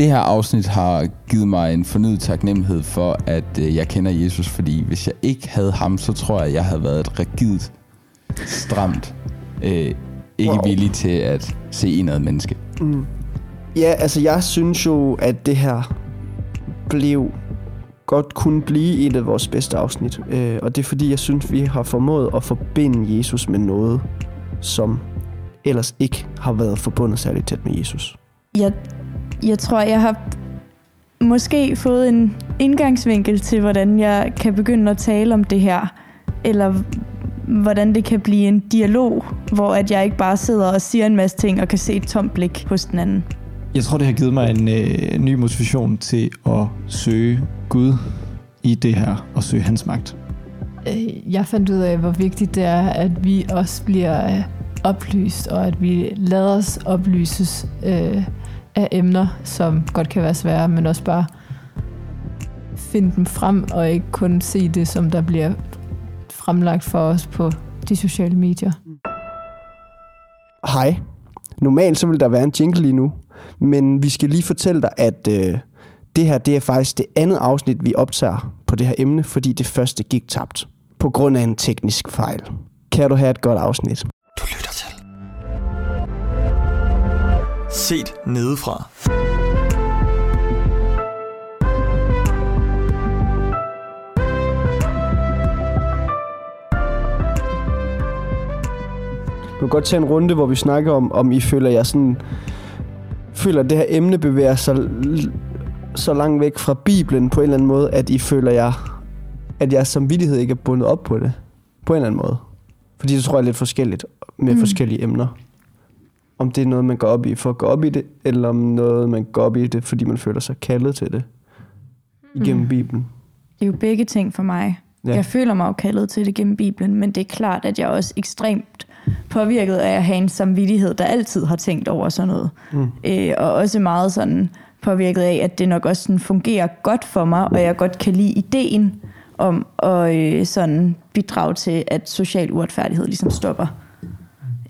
det her afsnit har givet mig en fornyet taknemmelighed for, at øh, jeg kender Jesus, fordi hvis jeg ikke havde ham, så tror jeg, jeg havde været et rigidt, stramt, øh, ikke wow. villig til at se en af menneske. Mm. Ja, altså jeg synes jo, at det her blev godt kunne blive et af vores bedste afsnit. Øh, og det er fordi, jeg synes, vi har formået at forbinde Jesus med noget, som ellers ikke har været forbundet særligt tæt med Jesus. Jeg, jeg tror, jeg har måske fået en indgangsvinkel til, hvordan jeg kan begynde at tale om det her. Eller hvordan det kan blive en dialog, hvor at jeg ikke bare sidder og siger en masse ting og kan se et tomt blik hos den anden. Jeg tror, det har givet mig en øh, ny motivation til at søge Gud i det her og søge hans magt. Øh, jeg fandt ud af, hvor vigtigt det er, at vi også bliver øh, oplyst, og at vi lader os oplyses øh, af emner, som godt kan være svære, men også bare finde dem frem, og ikke kun se det, som der bliver fremlagt for os på de sociale medier. Hej. Normalt så vil der være en jingle lige nu, men vi skal lige fortælle dig, at øh, det her det er faktisk det andet afsnit, vi optager på det her emne, fordi det første gik tabt på grund af en teknisk fejl. Kan du have et godt afsnit? Set nedefra. Du kan godt tage en runde, hvor vi snakker om, om I føler jer sådan... Føler, at det her emne bevæger sig så langt væk fra Bibelen på en eller anden måde, at I føler jer, at jeres samvittighed ikke er bundet op på det. På en eller anden måde. Fordi det tror jeg er lidt forskelligt med mm. forskellige emner. Om det er noget, man går op i for at gå op i det, eller om noget, man går op i det, fordi man føler sig kaldet til det. Igennem mm. Bibelen. Det er jo begge ting for mig. Ja. Jeg føler mig jo kaldet til det gennem Bibelen, men det er klart, at jeg er også ekstremt påvirket af at have en samvittighed, der altid har tænkt over sådan noget. Mm. Øh, og også meget sådan påvirket af, at det nok også sådan fungerer godt for mig, og jeg godt kan lide ideen om at øh, sådan bidrage til, at social uretfærdighed ligesom stopper.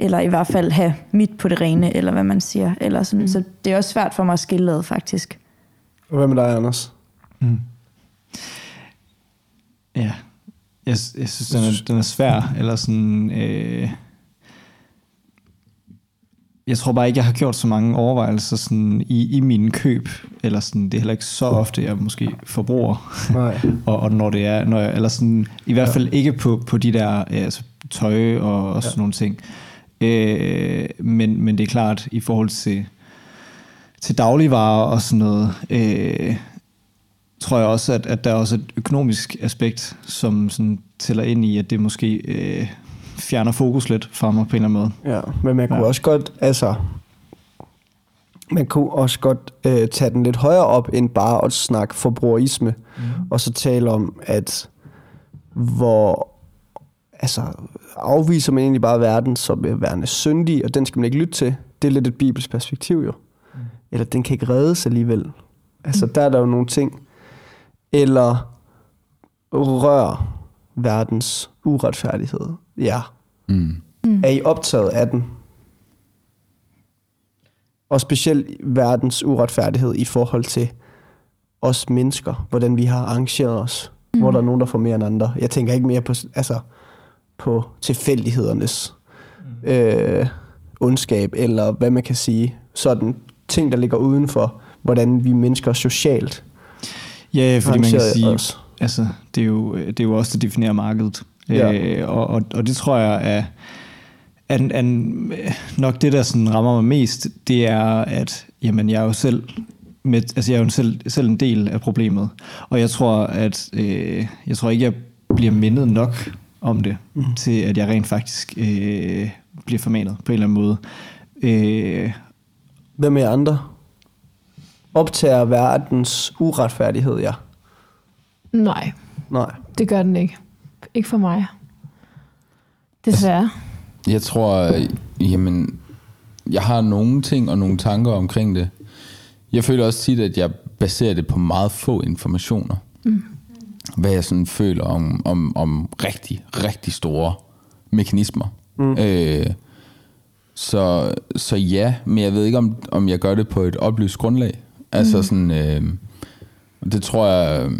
Eller i hvert fald have mit på det rene, eller hvad man siger. Eller sådan. Mm. Så det er også svært for mig at skille ad, faktisk. Og hvad med dig, Anders? Mm. Ja, jeg, jeg synes, den er, den er svær. Eller sådan... Øh jeg tror bare ikke, jeg har gjort så mange overvejelser sådan i, i mine køb, eller sådan, det er heller ikke så ofte, jeg måske forbruger. Nej. og, og når det er, når jeg, eller sådan, i hvert fald ja. ikke på, på de der altså, tøj og, og sådan ja. nogle ting. Øh, men, men det er klart, i forhold til, til dagligvarer og sådan noget, øh, tror jeg også, at, at der er også et økonomisk aspekt, som sådan tæller ind i, at det måske øh, fjerner fokus lidt fra mig på en eller anden måde. Ja, men man kunne ja. også godt, altså, man kunne også godt øh, tage den lidt højere op, end bare at snakke forbrugerisme, mm. og så tale om, at hvor altså, afviser man egentlig bare verden som værende syndig, og den skal man ikke lytte til. Det er lidt et bibelsk perspektiv jo. Mm. Eller den kan ikke reddes alligevel. Altså, mm. der er der jo nogle ting. Eller rør verdens uretfærdighed. Ja. Mm. Er I optaget af den? Og specielt verdens uretfærdighed i forhold til os mennesker, hvordan vi har arrangeret os, mm. hvor der er nogen, der får mere end andre. Jeg tænker ikke mere på, altså, på tilfældighedernes øh, ondskab, eller hvad man kan sige, sådan ting, der ligger uden for, hvordan vi mennesker socialt Ja, fordi man kan sige, os. altså, det er, jo, det er jo også, der definerer markedet. Ja. Øh, og, og, og det tror jeg er, er, er nok det, der sådan rammer mig mest, det er, at jamen, jeg er jo selv med, altså jeg er jo selv, selv en del af problemet. Og jeg tror, at øh, jeg tror ikke, jeg bliver mindet nok om det, mm. til at jeg rent faktisk øh, bliver formanet på en eller anden måde. Øh, Hvem er andre? Optager verdens uretfærdighed, ja? Nej. Nej. Det gør den ikke. Ikke for mig. Desværre. Jeg tror, jamen, jeg har nogle ting og nogle tanker omkring det. Jeg føler også tit, at jeg baserer det på meget få informationer. Mm. Hvad jeg sådan føler om, om, om rigtig, rigtig store mekanismer. Mm. Øh, så, så ja, men jeg ved ikke, om, om jeg gør det på et oplyst grundlag. Altså mm. sådan, øh, det tror jeg,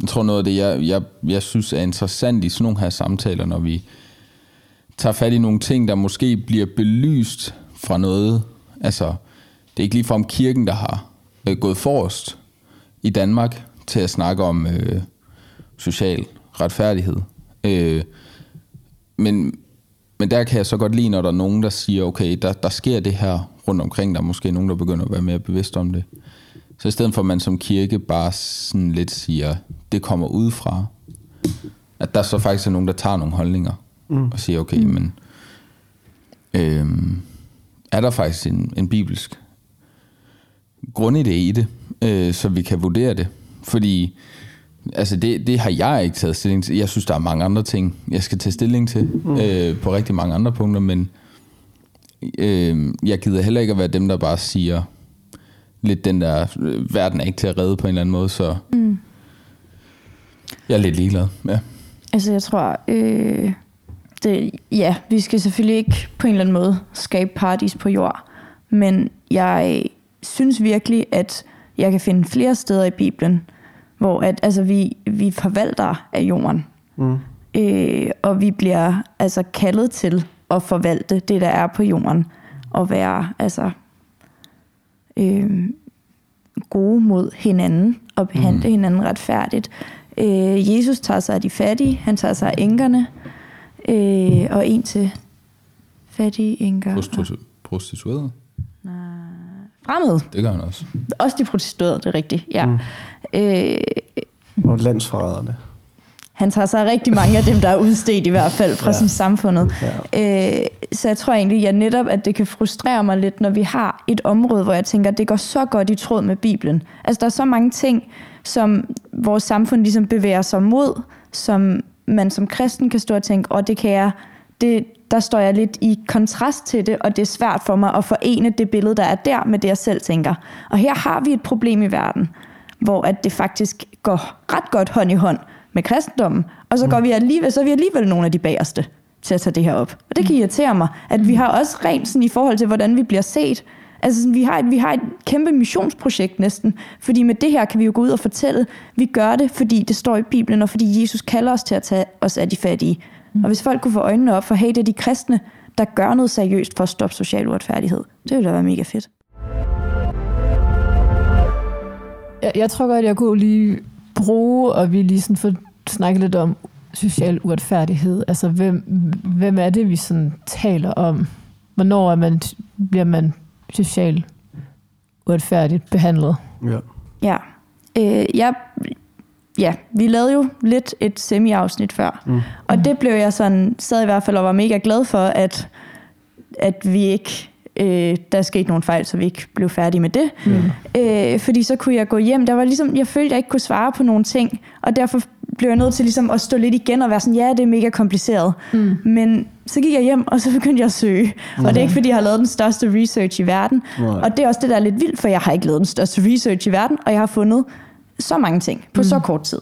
jeg tror noget af det, jeg, jeg, jeg synes er interessant i sådan nogle her samtaler, når vi tager fat i nogle ting, der måske bliver belyst fra noget. Altså, det er ikke lige fra om kirken, der har øh, gået forrest i Danmark til at snakke om øh, social retfærdighed. Øh, men, men der kan jeg så godt lide, når der er nogen, der siger, okay, der, der sker det her rundt omkring. Der er måske nogen, der begynder at være mere bevidst om det. Så i stedet for, at man som kirke bare sådan lidt siger, det kommer udefra, at der så faktisk er nogen, der tager nogle holdninger mm. og siger, okay, mm. men øh, er der faktisk en, en bibelsk grundidé i det, øh, så vi kan vurdere det? Fordi altså det, det har jeg ikke taget stilling til. Jeg synes, der er mange andre ting, jeg skal tage stilling til mm. øh, på rigtig mange andre punkter, men øh, jeg gider heller ikke at være dem, der bare siger lidt den der, øh, verden er ikke til at redde på en eller anden måde, så mm. jeg er lidt ligeglad. Ja. Altså jeg tror, øh, det, ja, vi skal selvfølgelig ikke på en eller anden måde skabe paradis på jord, men jeg synes virkelig, at jeg kan finde flere steder i Bibelen, hvor at, altså, vi, vi forvalter af jorden. Mm. Øh, og vi bliver altså kaldet til at forvalte det, der er på jorden, og være altså øh, gode mod hinanden, og behandle mm. hinanden retfærdigt. Øh, Jesus tager sig af de fattige, han tager sig af enkerne, øh, og en til fattige enker. Prostitu- prostituerede? Fremmed. Det gør han også. Også de prostituerede, det er rigtigt, ja. Mm. Øh, og landsforræderne. Han tager sig rigtig mange af dem, der er udstedt i hvert fald fra ja. samfundet. Ja. Øh, så jeg tror egentlig, at netop, at det kan frustrere mig lidt, når vi har et område, hvor jeg tænker, at det går så godt i tråd med Bibelen. Altså der er så mange ting, som vores samfund ligesom bevæger sig mod, som man som kristen kan stå og tænke, og det kan jeg, det, der står jeg lidt i kontrast til det, og det er svært for mig at forene det billede, der er der, med det, jeg selv tænker. Og her har vi et problem i verden, hvor at det faktisk går ret godt hånd i hånd med kristendommen, og så, går vi alligevel, så er vi alligevel nogle af de bagerste til at tage det her op. Og det kan irritere mig, at vi har også rent sådan, i forhold til, hvordan vi bliver set. Altså, sådan, vi, har et, vi har et kæmpe missionsprojekt næsten, fordi med det her kan vi jo gå ud og fortælle, vi gør det, fordi det står i Bibelen, og fordi Jesus kalder os til at tage os af de fattige. Mm. Og hvis folk kunne få øjnene op for, hey, det er de kristne, der gør noget seriøst for at stoppe social uretfærdighed, det ville da være mega fedt. Jeg, jeg tror godt, jeg kunne lige bruge, og vi lige sådan får snakket lidt om social uretfærdighed. Altså, hvem, hvem er det, vi sådan taler om? Hvornår er man, bliver man socialt uretfærdigt behandlet? Ja. Ja. Øh, jeg, ja, vi lavede jo lidt et semi-afsnit før, mm. og det blev jeg sådan, sad i hvert fald og var mega glad for, at, at vi ikke øh, der skete nogle fejl, så vi ikke blev færdige med det. Mm. Øh, fordi så kunne jeg gå hjem. Der var ligesom, jeg følte, at jeg ikke kunne svare på nogle ting, og derfor blev jeg nødt til ligesom at stå lidt igen og være sådan, ja, det er mega kompliceret. Mm. Men så gik jeg hjem, og så begyndte jeg at søge. Mm. Og det er ikke, fordi jeg har lavet den største research i verden. Mm. Og det er også det, der er lidt vildt, for jeg har ikke lavet den største research i verden, og jeg har fundet så mange ting på mm. så kort tid.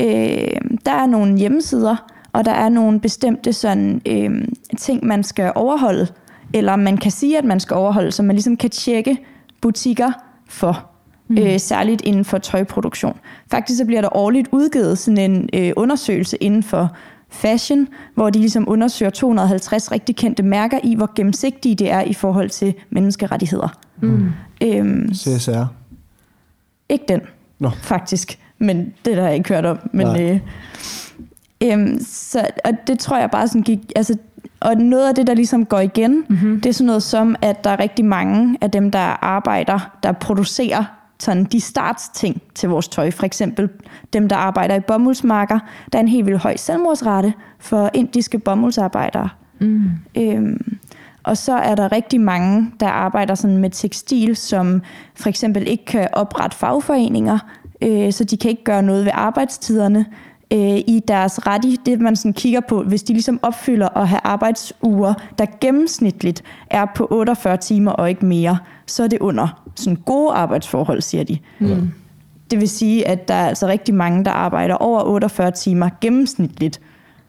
Øh, der er nogle hjemmesider, og der er nogle bestemte sådan, øh, ting, man skal overholde, eller man kan sige, at man skal overholde, så man ligesom kan tjekke butikker for, mm. øh, særligt inden for tøjproduktion. Faktisk så bliver der årligt udgivet sådan en øh, undersøgelse inden for fashion, hvor de ligesom undersøger 250 rigtig kendte mærker i, hvor gennemsigtige det er i forhold til menneskerettigheder. Mm. Øhm, CSR? Ikke den, no. faktisk. Men det der har jeg ikke hørt om. Men, øh, øhm, så, og det tror jeg bare sådan gik... Altså, og noget af det, der ligesom går igen, mm-hmm. det er sådan noget som, at der er rigtig mange af dem, der arbejder, der producerer sådan de startsting til vores tøj. For eksempel dem, der arbejder i bomuldsmarker. Der er en helt vildt høj selvmordsrate for indiske bomuldsarbejdere. Mm. Øhm, og så er der rigtig mange, der arbejder sådan med tekstil, som for eksempel ikke kan oprette fagforeninger, øh, så de kan ikke gøre noget ved arbejdstiderne øh, i deres ret i det, man sådan kigger på, hvis de ligesom opfylder at have arbejdsuger, der gennemsnitligt er på 48 timer og ikke mere, så er det under sådan gode arbejdsforhold, siger de. Mm. Det vil sige, at der er altså rigtig mange, der arbejder over 48 timer gennemsnitligt,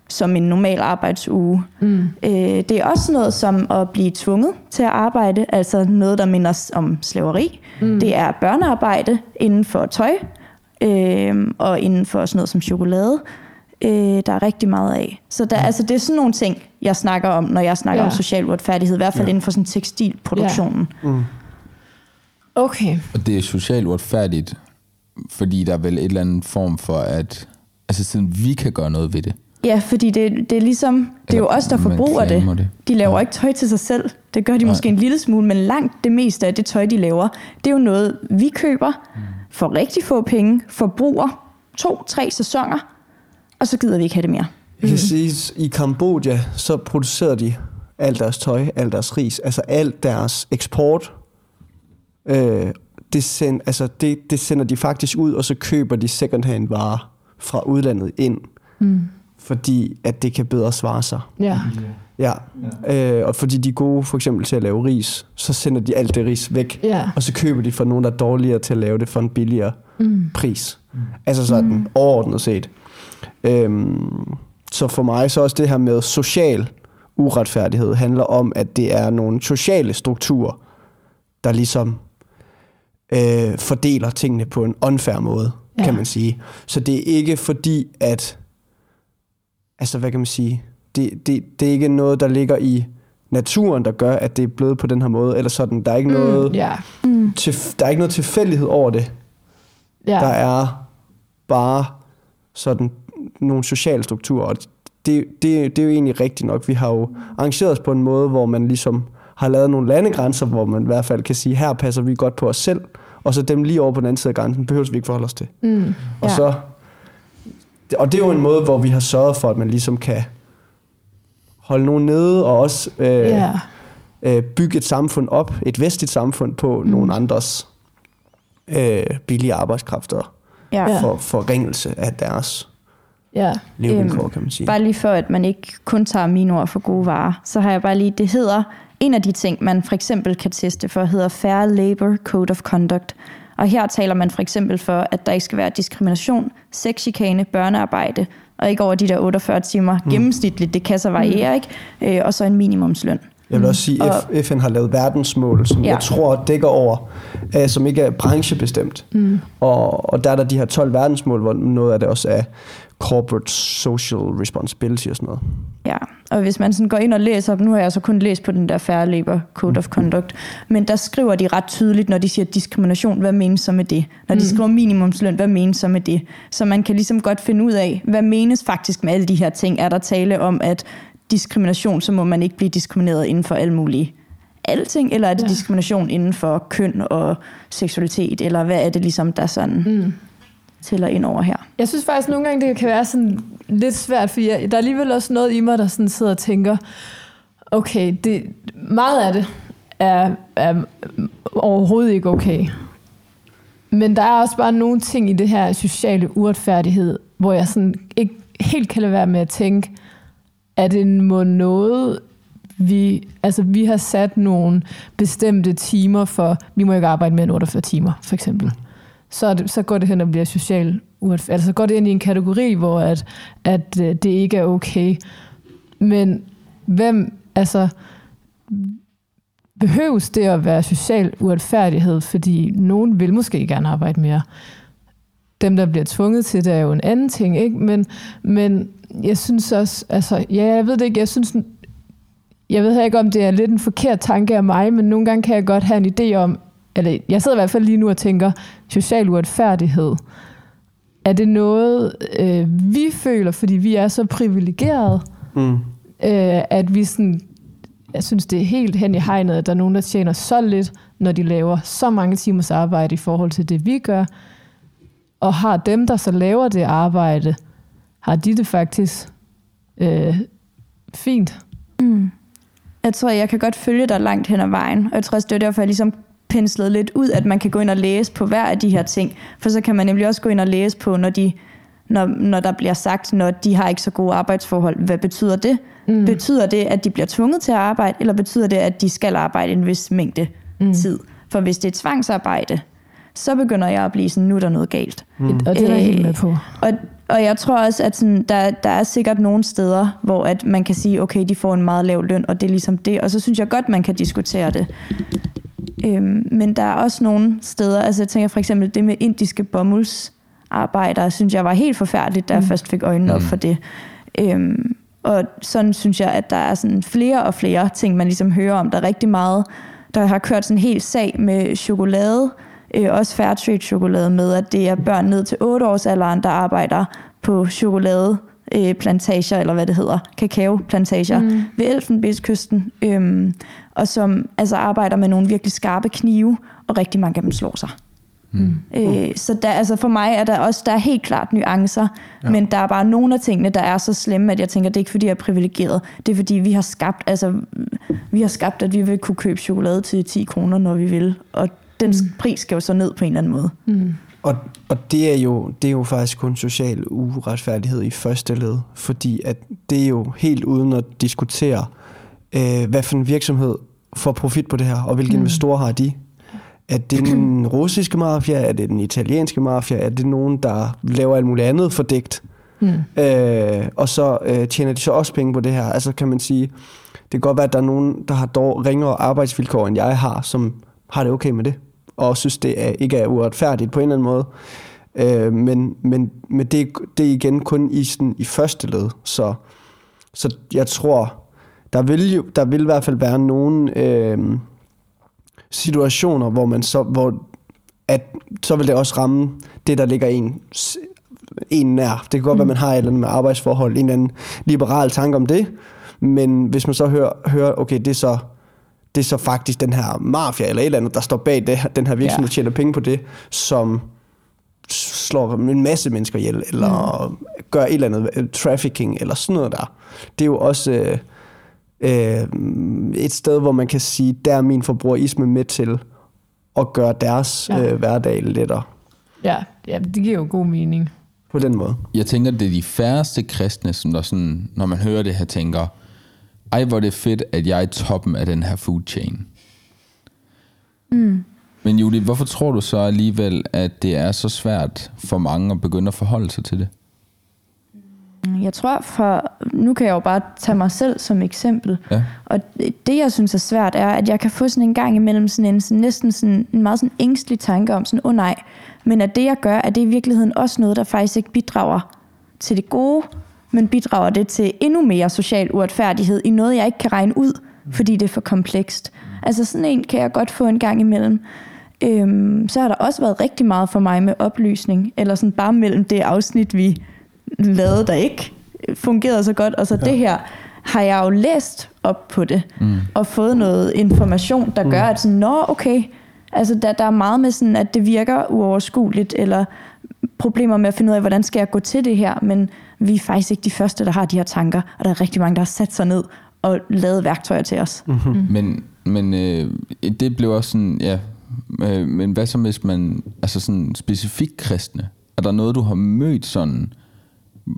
som en normal arbejdsuge. Mm. Øh, det er også noget som at blive tvunget til at arbejde, altså noget, der minder om slaveri. Mm. Det er børnearbejde inden for tøj, øh, og inden for sådan noget som chokolade. Øh, der er rigtig meget af. Så der, altså, det er sådan nogle ting, jeg snakker om, når jeg snakker ja. om social uretfærdighed, i hvert fald ja. inden for sådan tekstilproduktionen. Ja. Mm. Okay. Og det er socialt uretfærdigt, fordi der er vel et eller andet form for, at altså siden vi kan gøre noget ved det. Ja, fordi det, det er ligesom, det er jo os, der forbruger det. det. De laver ja. ikke tøj til sig selv. Det gør de Nej. måske en lille smule, men langt det meste af det tøj, de laver, det er jo noget, vi køber for rigtig få penge, forbruger to-tre sæsoner, og så gider vi ikke have det mere. Jeg kan sige, at i Kambodja, så producerer de alt deres tøj, alt deres ris, altså alt deres eksport, øh, det, send, altså det, det sender de faktisk ud, og så køber de second-hand varer fra udlandet ind. Mm fordi at det kan bedre svare sig. Ja. Ja, øh, og fordi de er gode for eksempel til at lave ris, så sender de alt det ris væk, ja. og så køber de fra nogen, der er dårligere til at lave det for en billigere mm. pris. Mm. Altså sådan mm. overordnet set. Øhm, så for mig så også det her med social uretfærdighed handler om, at det er nogle sociale strukturer, der ligesom øh, fordeler tingene på en unfair måde, ja. kan man sige. Så det er ikke fordi, at altså hvad kan man sige, det, det, det er ikke noget, der ligger i naturen, der gør, at det er blevet på den her måde, eller sådan, der er ikke mm, noget, yeah. mm. til, der er ikke noget tilfældighed over det. Yeah. Der er bare sådan nogle sociale strukturer, og det, det, det er jo egentlig rigtigt nok. Vi har jo arrangeret os på en måde, hvor man ligesom har lavet nogle landegrænser, hvor man i hvert fald kan sige, her passer vi godt på os selv, og så dem lige over på den anden side af grænsen, behøver vi ikke forholde os til. Mm, og ja. så og det er jo en måde, hvor vi har sørget for, at man ligesom kan holde nogen nede, og også øh, yeah. øh, bygge et samfund op, et vestligt samfund på mm. nogle andres øh, billige arbejdskræfter yeah. for forringelse af deres ja. levevilkår, øhm, kan man sige. Bare lige for, at man ikke kun tager mine ord for gode varer, så har jeg bare lige, det hedder, en af de ting, man for eksempel kan teste for, hedder Fair Labor Code of Conduct, og her taler man for eksempel for, at der ikke skal være diskrimination, sexchikane, børnearbejde, og ikke over de der 48 timer mm. gennemsnitligt. Det kan så variere, mm. ikke? Øh, og så en minimumsløn. Jeg vil også sige, at FN har lavet verdensmål, som ja. jeg tror dækker over, uh, som ikke er branchebestemt. Mm. Og, og der er der de her 12 verdensmål, hvor noget af det også er corporate social responsibility og sådan noget. Ja, og hvis man sådan går ind og læser, nu har jeg så kun læst på den der Fair Labor Code of Conduct, men der skriver de ret tydeligt, når de siger diskrimination, hvad menes så med det? Når de mm. skriver minimumsløn, hvad menes så med det? Så man kan ligesom godt finde ud af, hvad menes faktisk med alle de her ting? Er der tale om, at diskrimination, så må man ikke blive diskrimineret inden for alle mulige alting, eller er det ja. diskrimination inden for køn og seksualitet, eller hvad er det ligesom, der sådan... Mm tæller ind over her. Jeg synes faktisk nogle gange, det kan være sådan lidt svært, fordi jeg, der er alligevel også noget i mig, der sådan sidder og tænker, okay, det, meget af det er, er overhovedet ikke okay. Men der er også bare nogle ting i det her sociale uretfærdighed, hvor jeg sådan ikke helt kan lade være med at tænke, at det må noget, vi, altså vi har sat nogle bestemte timer for, vi må ikke arbejde mere end 48 timer, for eksempel så, det, så går det hen og bliver social uretfærdigt. Altså går det ind i en kategori, hvor at, at øh, det ikke er okay. Men hvem, altså, behøves det at være social uretfærdighed, fordi nogen vil måske gerne arbejde mere. Dem, der bliver tvunget til det, er jo en anden ting, ikke? Men, men jeg synes også, altså, ja, jeg ved det ikke, jeg synes, jeg ved ikke, om det er lidt en forkert tanke af mig, men nogle gange kan jeg godt have en idé om, eller jeg sidder i hvert fald lige nu og tænker, social uretfærdighed, er det noget, øh, vi føler, fordi vi er så privilegerede, mm. øh, at vi sådan, jeg synes, det er helt hen i hegnet, at der er nogen, der tjener så lidt, når de laver så mange timers arbejde i forhold til det, vi gør, og har dem, der så laver det arbejde, har de det faktisk øh, fint. Mm. Jeg tror, jeg kan godt følge dig langt hen ad vejen, og jeg tror også, det er derfor, jeg ligesom penslet lidt ud, at man kan gå ind og læse på hver af de her ting. For så kan man nemlig også gå ind og læse på, når, de, når, når der bliver sagt, når de har ikke så gode arbejdsforhold. Hvad betyder det? Mm. Betyder det, at de bliver tvunget til at arbejde, eller betyder det, at de skal arbejde en vis mængde mm. tid? For hvis det er tvangsarbejde, så begynder jeg at blive sådan, nu er der noget galt. Mm. Og det er jeg helt med på. Og, og jeg tror også, at sådan, der, der er sikkert nogle steder, hvor at man kan sige, okay, de får en meget lav løn, og det er ligesom det. Og så synes jeg godt, man kan diskutere det. Øhm, men der er også nogle steder, altså jeg tænker for eksempel det med indiske bomuldsarbejdere, synes jeg var helt forfærdeligt, da jeg mm. først fik øjnene op mm. for det. Øhm, og sådan synes jeg, at der er sådan flere og flere ting, man ligesom hører om. Der er rigtig meget, der har kørt sådan en hel sag med chokolade, øh, også Fairtrade chokolade med, at det er børn ned til 8 års alderen, der arbejder på chokolade øh, plantager, eller hvad det hedder, kakaoplantager mm. ved Elfenbenskysten, øhm, og som altså arbejder med nogle virkelig skarpe knive, og rigtig mange af dem slår sig. Mm. Øh, så der, altså for mig er der også der er helt klart nuancer, ja. men der er bare nogle af tingene, der er så slemme, at jeg tænker, det er ikke fordi, jeg er privilegeret. Det er fordi, vi har skabt, altså, vi har skabt, at vi vil kunne købe chokolade til 10 kroner, når vi vil. Og den mm. pris skal jo så ned på en eller anden måde. Mm. Og, og det, er jo, det er jo faktisk kun social uretfærdighed i første led, fordi at det er jo helt uden at diskutere, øh, hvad for en virksomhed får profit på det her, og hvilke mm. investorer har de. Er det den russiske mafia? Er det den italienske mafia? Er det nogen, der laver alt muligt andet fordækt? Mm. Øh, og så øh, tjener de så også penge på det her. Altså kan man sige, det kan godt være, at der er nogen, der har dog ringere arbejdsvilkår, end jeg har, som har det okay med det og synes, det er, ikke er uretfærdigt på en eller anden måde. Øh, men men, men det, det er igen kun i, sådan, i første led. Så, så jeg tror, der vil jo der vil i hvert fald være nogle øh, situationer, hvor man så, hvor at, så vil det også ramme det, der ligger en, en nær. Det kan godt mm. være, man har et eller andet med arbejdsforhold, en eller anden liberal tanke om det, men hvis man så hører, hører okay, det er så det er så faktisk den her mafia eller et eller andet, der står bag det, den her virksomhed, ja. tjener penge på det, som slår en masse mennesker ihjel, eller mm. gør et eller andet øh, trafficking, eller sådan noget der. Det er jo også øh, øh, et sted, hvor man kan sige, der er min forbrugerisme med til at gøre deres ja. øh, hverdag lettere. Ja, ja, det giver jo god mening. På den måde. Jeg tænker, det er de færreste kristne, som der sådan, når man hører det her, tænker, ej hvor det fedt, at jeg er i toppen af den her food chain. Mm. Men Julie, hvorfor tror du så alligevel, at det er så svært for mange at begynde at forholde sig til det? Jeg tror, for nu kan jeg jo bare tage mig selv som eksempel. Ja. Og det, jeg synes er svært, er, at jeg kan få sådan en gang imellem sådan en sådan, næsten sådan en meget sådan ængstelig tanke om sådan, åh oh, nej, men at det jeg gør, er det i virkeligheden også noget, der faktisk ikke bidrager til det gode, men bidrager det til endnu mere social uretfærdighed i noget, jeg ikke kan regne ud, fordi det er for komplekst. Altså sådan en kan jeg godt få en gang imellem. Øhm, så har der også været rigtig meget for mig med oplysning, eller sådan bare mellem det afsnit, vi lavede, der ikke fungerede så godt, og så ja. det her, har jeg jo læst op på det, mm. og fået noget information, der gør, mm. at sådan, nå okay, altså der, der er meget med sådan, at det virker uoverskueligt, eller problemer med at finde ud af, hvordan skal jeg gå til det her, men vi er faktisk ikke de første, der har de her tanker, og der er rigtig mange, der har sat sig ned og lavet værktøjer til os. Mm-hmm. Mm. Men, men øh, det blev også sådan, ja, øh, men hvad så hvis man, altså sådan specifikt kristne, er der noget, du har mødt sådan,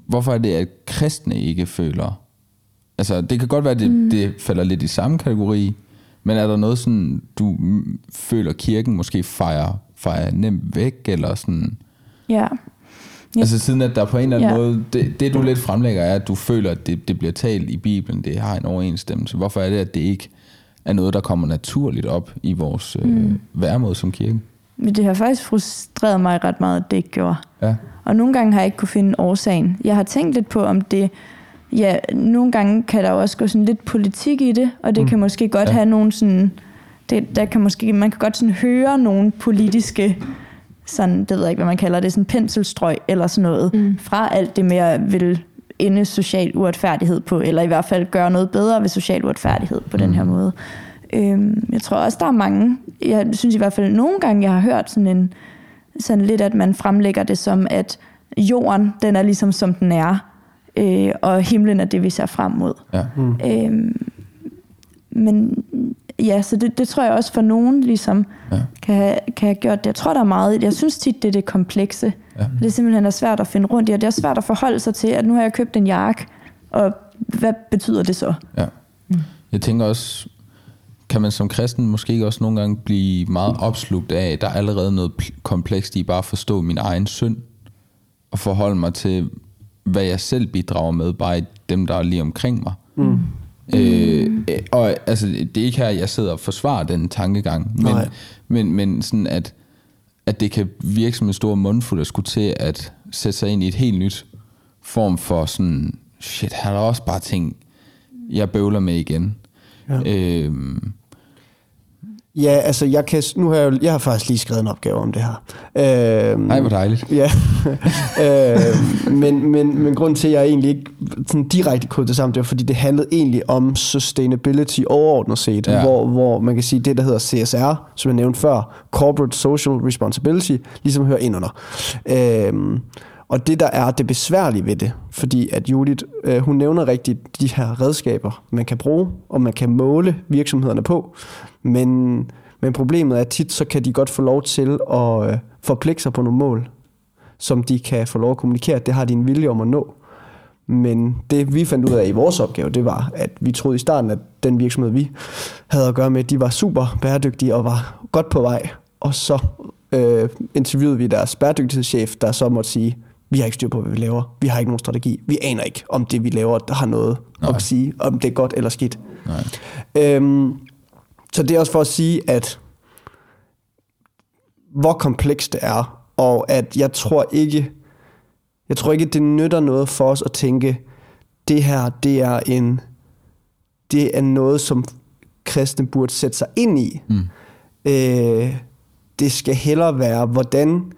hvorfor er det, at kristne ikke føler, altså det kan godt være, at det, mm. det falder lidt i samme kategori, men er der noget sådan, du føler, kirken måske fejrer, fejrer nemt væk, eller sådan? Ja. Ja. Altså siden at der på en eller anden ja. måde, det, det du lidt fremlægger er, at du føler, at det, det bliver talt i Bibelen, det har en overensstemmelse. Hvorfor er det, at det ikke er noget, der kommer naturligt op i vores øh, mm. øh, væremåde som kirke? Det har faktisk frustreret mig ret meget, at det ikke gjorde. Ja. Og nogle gange har jeg ikke kunne finde årsagen. Jeg har tænkt lidt på, om det... Ja, nogle gange kan der også gå sådan lidt politik i det, og det mm. kan måske godt ja. have nogle sådan... Det, der kan måske, man kan godt sådan høre nogle politiske sådan, det ved jeg ikke, hvad man kalder det, sådan penselstrøg eller sådan noget, mm. fra alt det med at vil ende social uretfærdighed på, eller i hvert fald gøre noget bedre ved social uretfærdighed på mm. den her mm. måde. Øhm, jeg tror også, der er mange, jeg synes i hvert fald nogle gange, jeg har hørt sådan en, sådan lidt, at man fremlægger det som, at jorden, den er ligesom som den er, øh, og himlen er det, vi ser frem mod. Ja. Mm. Øhm, men ja, så det, det tror jeg også for nogen ligesom ja. kan, have, kan have gjort det. Jeg tror, der er meget Jeg synes tit, det er det komplekse. Ja. Det er simpelthen er svært at finde rundt i, og det er svært at forholde sig til, at nu har jeg købt en jakke, og hvad betyder det så? Ja. Mm. Jeg tænker også, kan man som kristen måske også nogle gange blive meget opslugt af, at der er allerede noget komplekst i bare at forstå min egen synd, at forholde mig til, hvad jeg selv bidrager med, bare i dem, der er lige omkring mig. Mm. Øh, og altså, det er ikke her, jeg sidder og forsvarer den tankegang, men, Nej. men, men sådan at, at det kan virke som en stor mundfuld at skulle til at sætte sig ind i et helt nyt form for sådan, shit, her er der også bare ting, jeg bøvler med igen. Ja. Øh, Ja, altså jeg, kan, nu har jeg, jeg har faktisk lige skrevet en opgave om det her. Øh, ej, hvor dejligt. Ja, øh, men, men, men grunden til, at jeg egentlig ikke sådan direkte kodede det sammen, det var, fordi det handlede egentlig om sustainability overordnet set, ja. hvor, hvor man kan sige, det der hedder CSR, som jeg nævnte før, Corporate Social Responsibility, ligesom hører ind under. Øh, og det, der er det besværlige ved det, fordi at Judith, øh, hun nævner rigtigt de her redskaber, man kan bruge, og man kan måle virksomhederne på, men, men problemet er at tit, så kan de godt få lov til at øh, forpligte sig på nogle mål, som de kan få lov at kommunikere. Det har de en vilje om at nå. Men det vi fandt ud af i vores opgave, det var, at vi troede i starten, at den virksomhed, vi havde at gøre med, de var super bæredygtige og var godt på vej. Og så øh, interviewede vi deres bæredygtighedschef, der så måtte sige, vi har ikke styr på, hvad vi laver. Vi har ikke nogen strategi. Vi aner ikke, om det, vi laver, der har noget Nej. at sige, om det er godt eller skidt. Nej. Øhm, så det er også for at sige, at hvor komplekst det er, og at jeg tror ikke, jeg tror ikke, det nytter noget for os at tænke, det her, det er en, det er noget, som kristne burde sætte sig ind i. Mm. Øh, det skal hellere være, hvordan,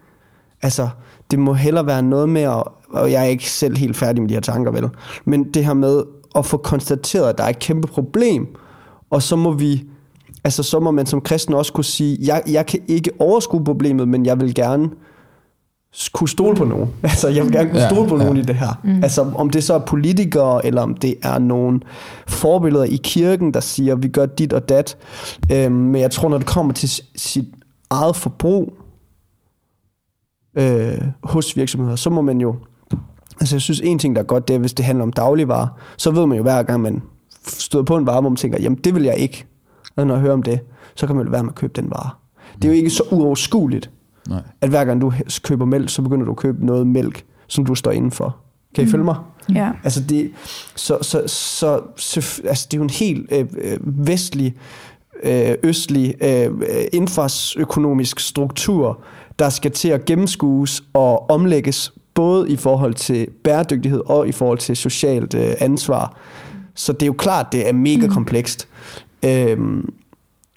altså, det må hellere være noget med, at, og jeg er ikke selv helt færdig med de her tanker, vel, men det her med at få konstateret, at der er et kæmpe problem, og så må vi, altså så må man som kristen også kunne sige, jeg, jeg kan ikke overskue problemet, men jeg vil gerne kunne stole på nogen. Altså, jeg vil gerne kunne Ja, stole på ja. nogen i det her. Mm. Altså, om det så er politikere, eller om det er nogle forbilleder i kirken, der siger, vi gør dit og dat. Øhm, men jeg tror, når det kommer til sit eget forbrug øh, hos virksomheder, så må man jo... Altså, jeg synes, en ting, der er godt, det er, hvis det handler om dagligvarer, så ved man jo hver gang, man støder på en vare, hvor man tænker, jamen, det vil jeg ikke. Og når jeg hører om det, så kan man jo være med at købe den vare. Det er jo ikke så uoverskueligt, Nej. at hver gang du køber mælk, så begynder du at købe noget mælk, som du står indenfor. Kan I følge mig? Ja. Altså det, så, så, så, så altså det er jo en helt øh, øh, vestlig, øh, østlig, øh, infraøkonomisk struktur, der skal til at gennemskues og omlægges, både i forhold til bæredygtighed og i forhold til socialt øh, ansvar. Så det er jo klart, det er mega komplekst. Øhm,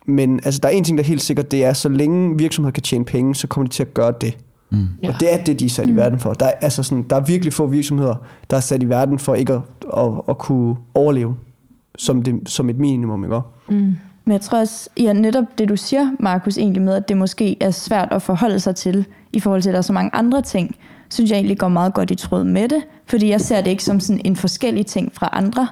men altså, der er en ting, der er helt sikkert, det er, så længe virksomheder kan tjene penge, så kommer de til at gøre det. Mm. Ja. Og det er det, de er sat mm. i verden for. Der er, altså sådan, der er virkelig få virksomheder, der er sat i verden for ikke at, at, at kunne overleve som, det, som et minimum. Ikke? Men jeg tror også, ja, netop det du siger, Markus, egentlig med, at det måske er svært at forholde sig til, i forhold til, at der er så mange andre ting, synes jeg egentlig går meget godt i tråd med det, fordi jeg ser det ikke som sådan en forskellig ting fra andre.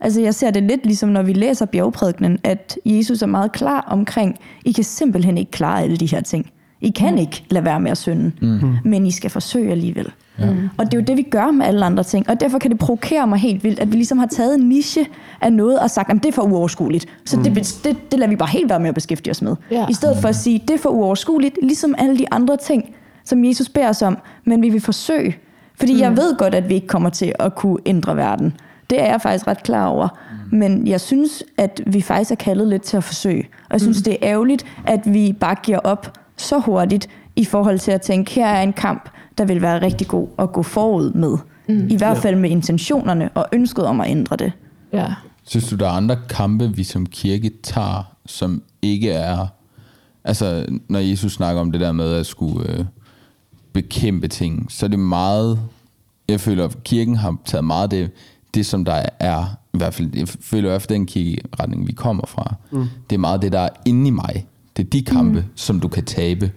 Altså jeg ser det lidt ligesom, når vi læser bjergprædikenen, at Jesus er meget klar omkring, I kan simpelthen ikke klare alle de her ting. I kan mm. ikke lade være med at synde, mm. men I skal forsøge alligevel. Ja. Og det er jo det, vi gør med alle andre ting. Og derfor kan det provokere mig helt vildt, at vi ligesom har taget en niche af noget og sagt, at det er for uoverskueligt. Så mm. det, det, det lader vi bare helt være med at beskæftige os med. Ja. I stedet for at sige, det er for uoverskueligt, ligesom alle de andre ting, som Jesus beder os om, men vi vil forsøge. Fordi mm. jeg ved godt, at vi ikke kommer til at kunne ændre verden. Det er jeg faktisk ret klar over. Mm. Men jeg synes, at vi faktisk er kaldet lidt til at forsøge. Og jeg synes, mm. det er ærgerligt, at vi bare giver op så hurtigt i forhold til at tænke, her er en kamp, der vil være rigtig god at gå forud med. Mm. I hvert fald med intentionerne og ønsket om at ændre det. Ja. Synes du, der er andre kampe, vi som kirke tager, som ikke er... Altså, når Jesus snakker om det der med at skulle øh, bekæmpe ting, så er det meget... Jeg føler, at kirken har taget meget det, det som der er... I hvert fald, jeg føler i hvert fald den kirkeretning, vi kommer fra. Mm. Det er meget det, der er inde i mig. Det er de kampe, mm. som du kan tabe.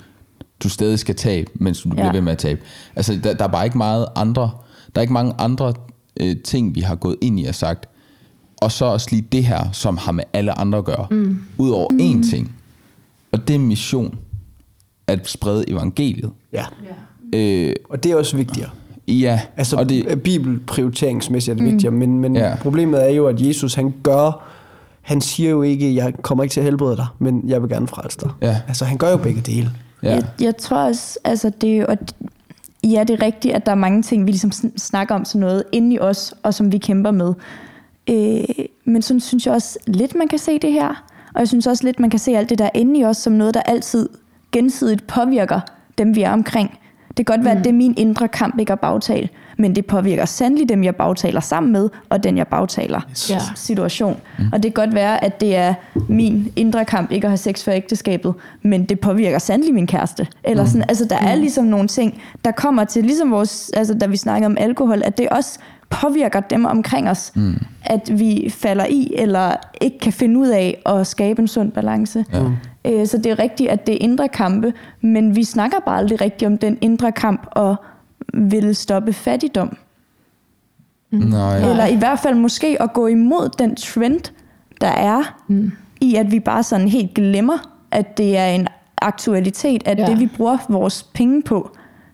Du stadig skal tabe, mens du ja. bliver ved med at tabe. Altså, der, der er bare ikke meget andre... Der er ikke mange andre øh, ting, vi har gået ind i og sagt, og så også lige det her, som har med alle andre at gøre. Mm. Udover mm. én ting. Og det er mission. At sprede evangeliet. Ja. Øh, Og det er også vigtigere. Ja, Altså, og det, bibelprioriteringsmæssigt er det mm. vigtigere, men, men Ja. ja. problemet er jo, at Jesus han gør, han siger jo ikke, jeg kommer ikke til at helbrede dig, men jeg vil gerne frelse dig. Ja. Altså, han gør jo begge dele. ja. Jeg, jeg tror også, altså det er jo, at ja, det er rigtigt, at der er mange ting, vi ligesom snakker om sådan noget inde i os, og som vi kæmper med. Øh, men sådan synes jeg også lidt, man kan se det her. Og jeg synes også lidt, man kan se alt det der inde i os, som noget, der altid gensidigt påvirker dem, vi er omkring. Det kan godt være, mm. at det er min indre kamp ikke at bagtale, men det påvirker sandelig dem, jeg bagtaler sammen med, og den, jeg bagtaler yes. situation. Mm. Og det kan godt være, at det er min indre kamp ikke at have sex for ægteskabet, men det påvirker sandelig min kæreste. Eller mm. sådan, altså, der er mm. ligesom nogle ting, der kommer til, ligesom vores, altså, da vi snakkede om alkohol, at det også påvirker dem omkring os, mm. at vi falder i, eller ikke kan finde ud af at skabe en sund balance. Ja. Øh, så det er rigtigt, at det er indre kampe, men vi snakker bare aldrig rigtigt om den indre kamp og vil stoppe fattigdom. Mm. Nej. Eller i hvert fald måske at gå imod den trend, der er, mm. i at vi bare sådan helt glemmer, at det er en aktualitet, at ja. det vi bruger vores penge på,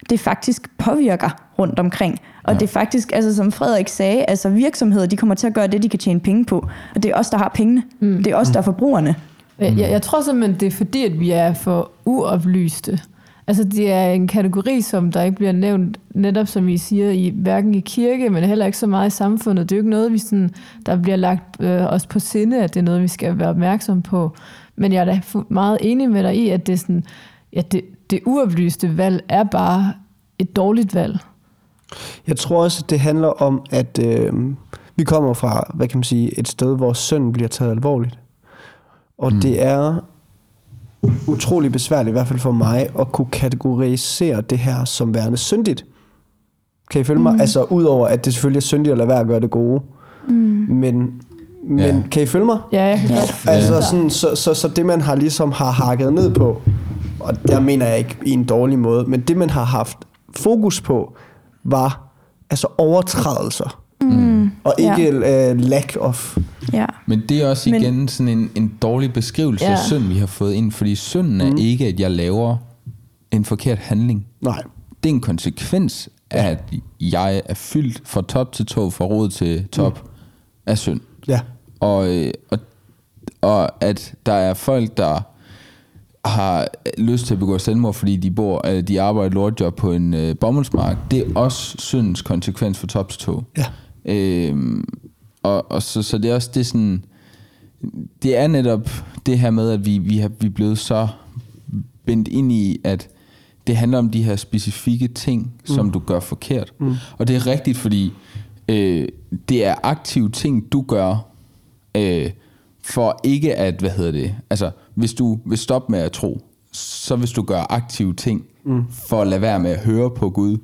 det faktisk påvirker rundt omkring. Og ja. det er faktisk, altså som Frederik sagde, altså virksomheder, de kommer til at gøre det, de kan tjene penge på. Og det er os, der har pengene. Mm. Det er os, der er forbrugerne. Jeg, jeg tror simpelthen, det er fordi, at vi er for uoplyste. Altså det er en kategori, som der ikke bliver nævnt, netop som I siger, i, hverken i kirke, men heller ikke så meget i samfundet. Det er jo ikke noget, vi sådan, der bliver lagt øh, os på sinde, at det er noget, vi skal være opmærksom på. Men jeg er da meget enig med dig i, at det, sådan, ja, det, det uoplyste valg er bare et dårligt valg. Jeg tror også, at det handler om, at øh, vi kommer fra, hvad kan man sige, et sted, hvor synd bliver taget alvorligt. Og mm. det er utrolig besværligt, i hvert fald for mig, at kunne kategorisere det her som værende syndigt. Kan I følge mig? Mm. Altså, udover at det selvfølgelig er syndigt at lade være at gøre det gode. Mm. Men, men ja. kan I følge mig? Ja, jeg kan ja. Altså, sådan, så, så, så det, man har ligesom har hakket ned på, og der mener jeg ikke i en dårlig måde, men det, man har haft fokus på, var altså overtrædelser. Mm. Og ikke ja. uh, lack of. Ja. Men det er også igen Men, sådan en, en dårlig beskrivelse ja. af synd, vi har fået ind. Fordi synden er mm. ikke, at jeg laver en forkert handling. Nej. Det er en konsekvens af, at jeg er fyldt fra top til tå, fra rod til top mm. af synd. Ja. Og, øh, og, og at der er folk, der har lyst til at begå selvmord, fordi de bor, øh, de arbejder et lortjob på en øh, bomuldsmark, det er også syndens konsekvens for top til tå. Ja. Øhm, og, og så, så det er også det sådan, det er netop det her med, at vi, vi, har, vi er blevet så vendt ind i, at det handler om de her specifikke ting, mm. som du gør forkert. Mm. Og det er rigtigt, fordi øh, det er aktive ting, du gør, øh, for ikke at, hvad hedder det, altså hvis du vil stoppe med at tro, så hvis du gør aktive ting, mm. for at lade være med at høre på Gud,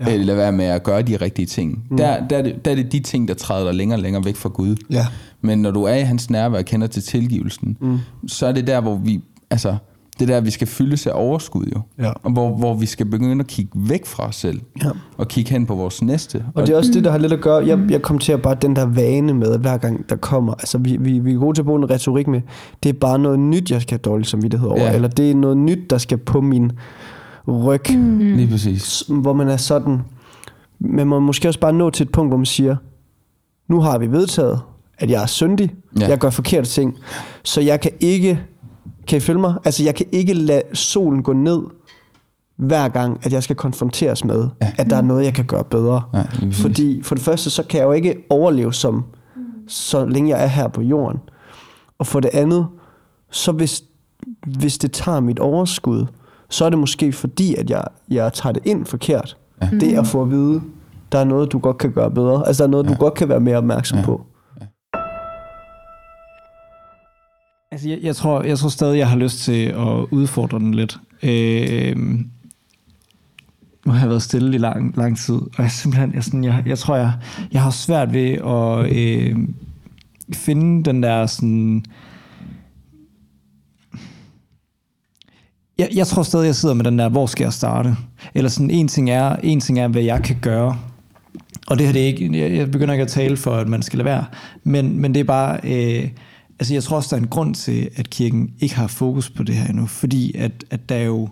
ja. eller lade være med at gøre de rigtige ting. Mm. Der, der, er det, der er det de ting, der træder dig længere og længere væk fra Gud. Ja. Men når du er i hans nærvær og kender til tilgivelsen, mm. så er det der, hvor vi, altså, det der, vi skal fyldes af overskud jo. Ja. Og hvor, hvor vi skal begynde at kigge væk fra os selv. Ja. Og kigge hen på vores næste. Og, det er også det, der har lidt at gøre. Jeg, jeg kom til at bare den der vane med, at hver gang der kommer, altså vi, vi, vi er gode til at bruge en retorik med, det er bare noget nyt, jeg skal have dårligt samvittighed over. Ja. Eller det er noget nyt, der skal på min ryg. Mm. Lige præcis. Hvor man er sådan, man må måske også bare nå til et punkt, hvor man siger, nu har vi vedtaget, at jeg er syndig, ja. jeg gør forkerte ting, så jeg kan ikke, kan I følge mig? Altså jeg kan ikke lade solen gå ned, hver gang, at jeg skal konfronteres med, ja. at der er noget, jeg kan gøre bedre. Ja, Fordi for det første, så kan jeg jo ikke overleve som, så længe jeg er her på jorden. Og for det andet, så hvis, hvis det tager mit overskud, så er det måske fordi, at jeg, jeg tager det ind forkert. Ja. Det er at få at vide, der er noget, du godt kan gøre bedre. Altså, der er noget, ja. du godt kan være mere opmærksom ja. på. Altså, jeg, jeg, tror, jeg tror stadig, jeg har lyst til at udfordre den lidt. Øh, nu har jeg været stille i lang, lang tid, og jeg simpelthen, jeg, sådan, jeg, jeg tror, jeg, jeg har svært ved at øh, finde den der sådan... Jeg, jeg tror stadig, jeg sidder med den der, hvor skal jeg starte? Eller sådan, en ting er, en ting er hvad jeg kan gøre. Og det her det er ikke, jeg begynder ikke at tale for, at man skal lade være, men, men det er bare, øh, altså jeg tror også, der er en grund til, at kirken ikke har fokus på det her endnu, fordi at, at der er jo,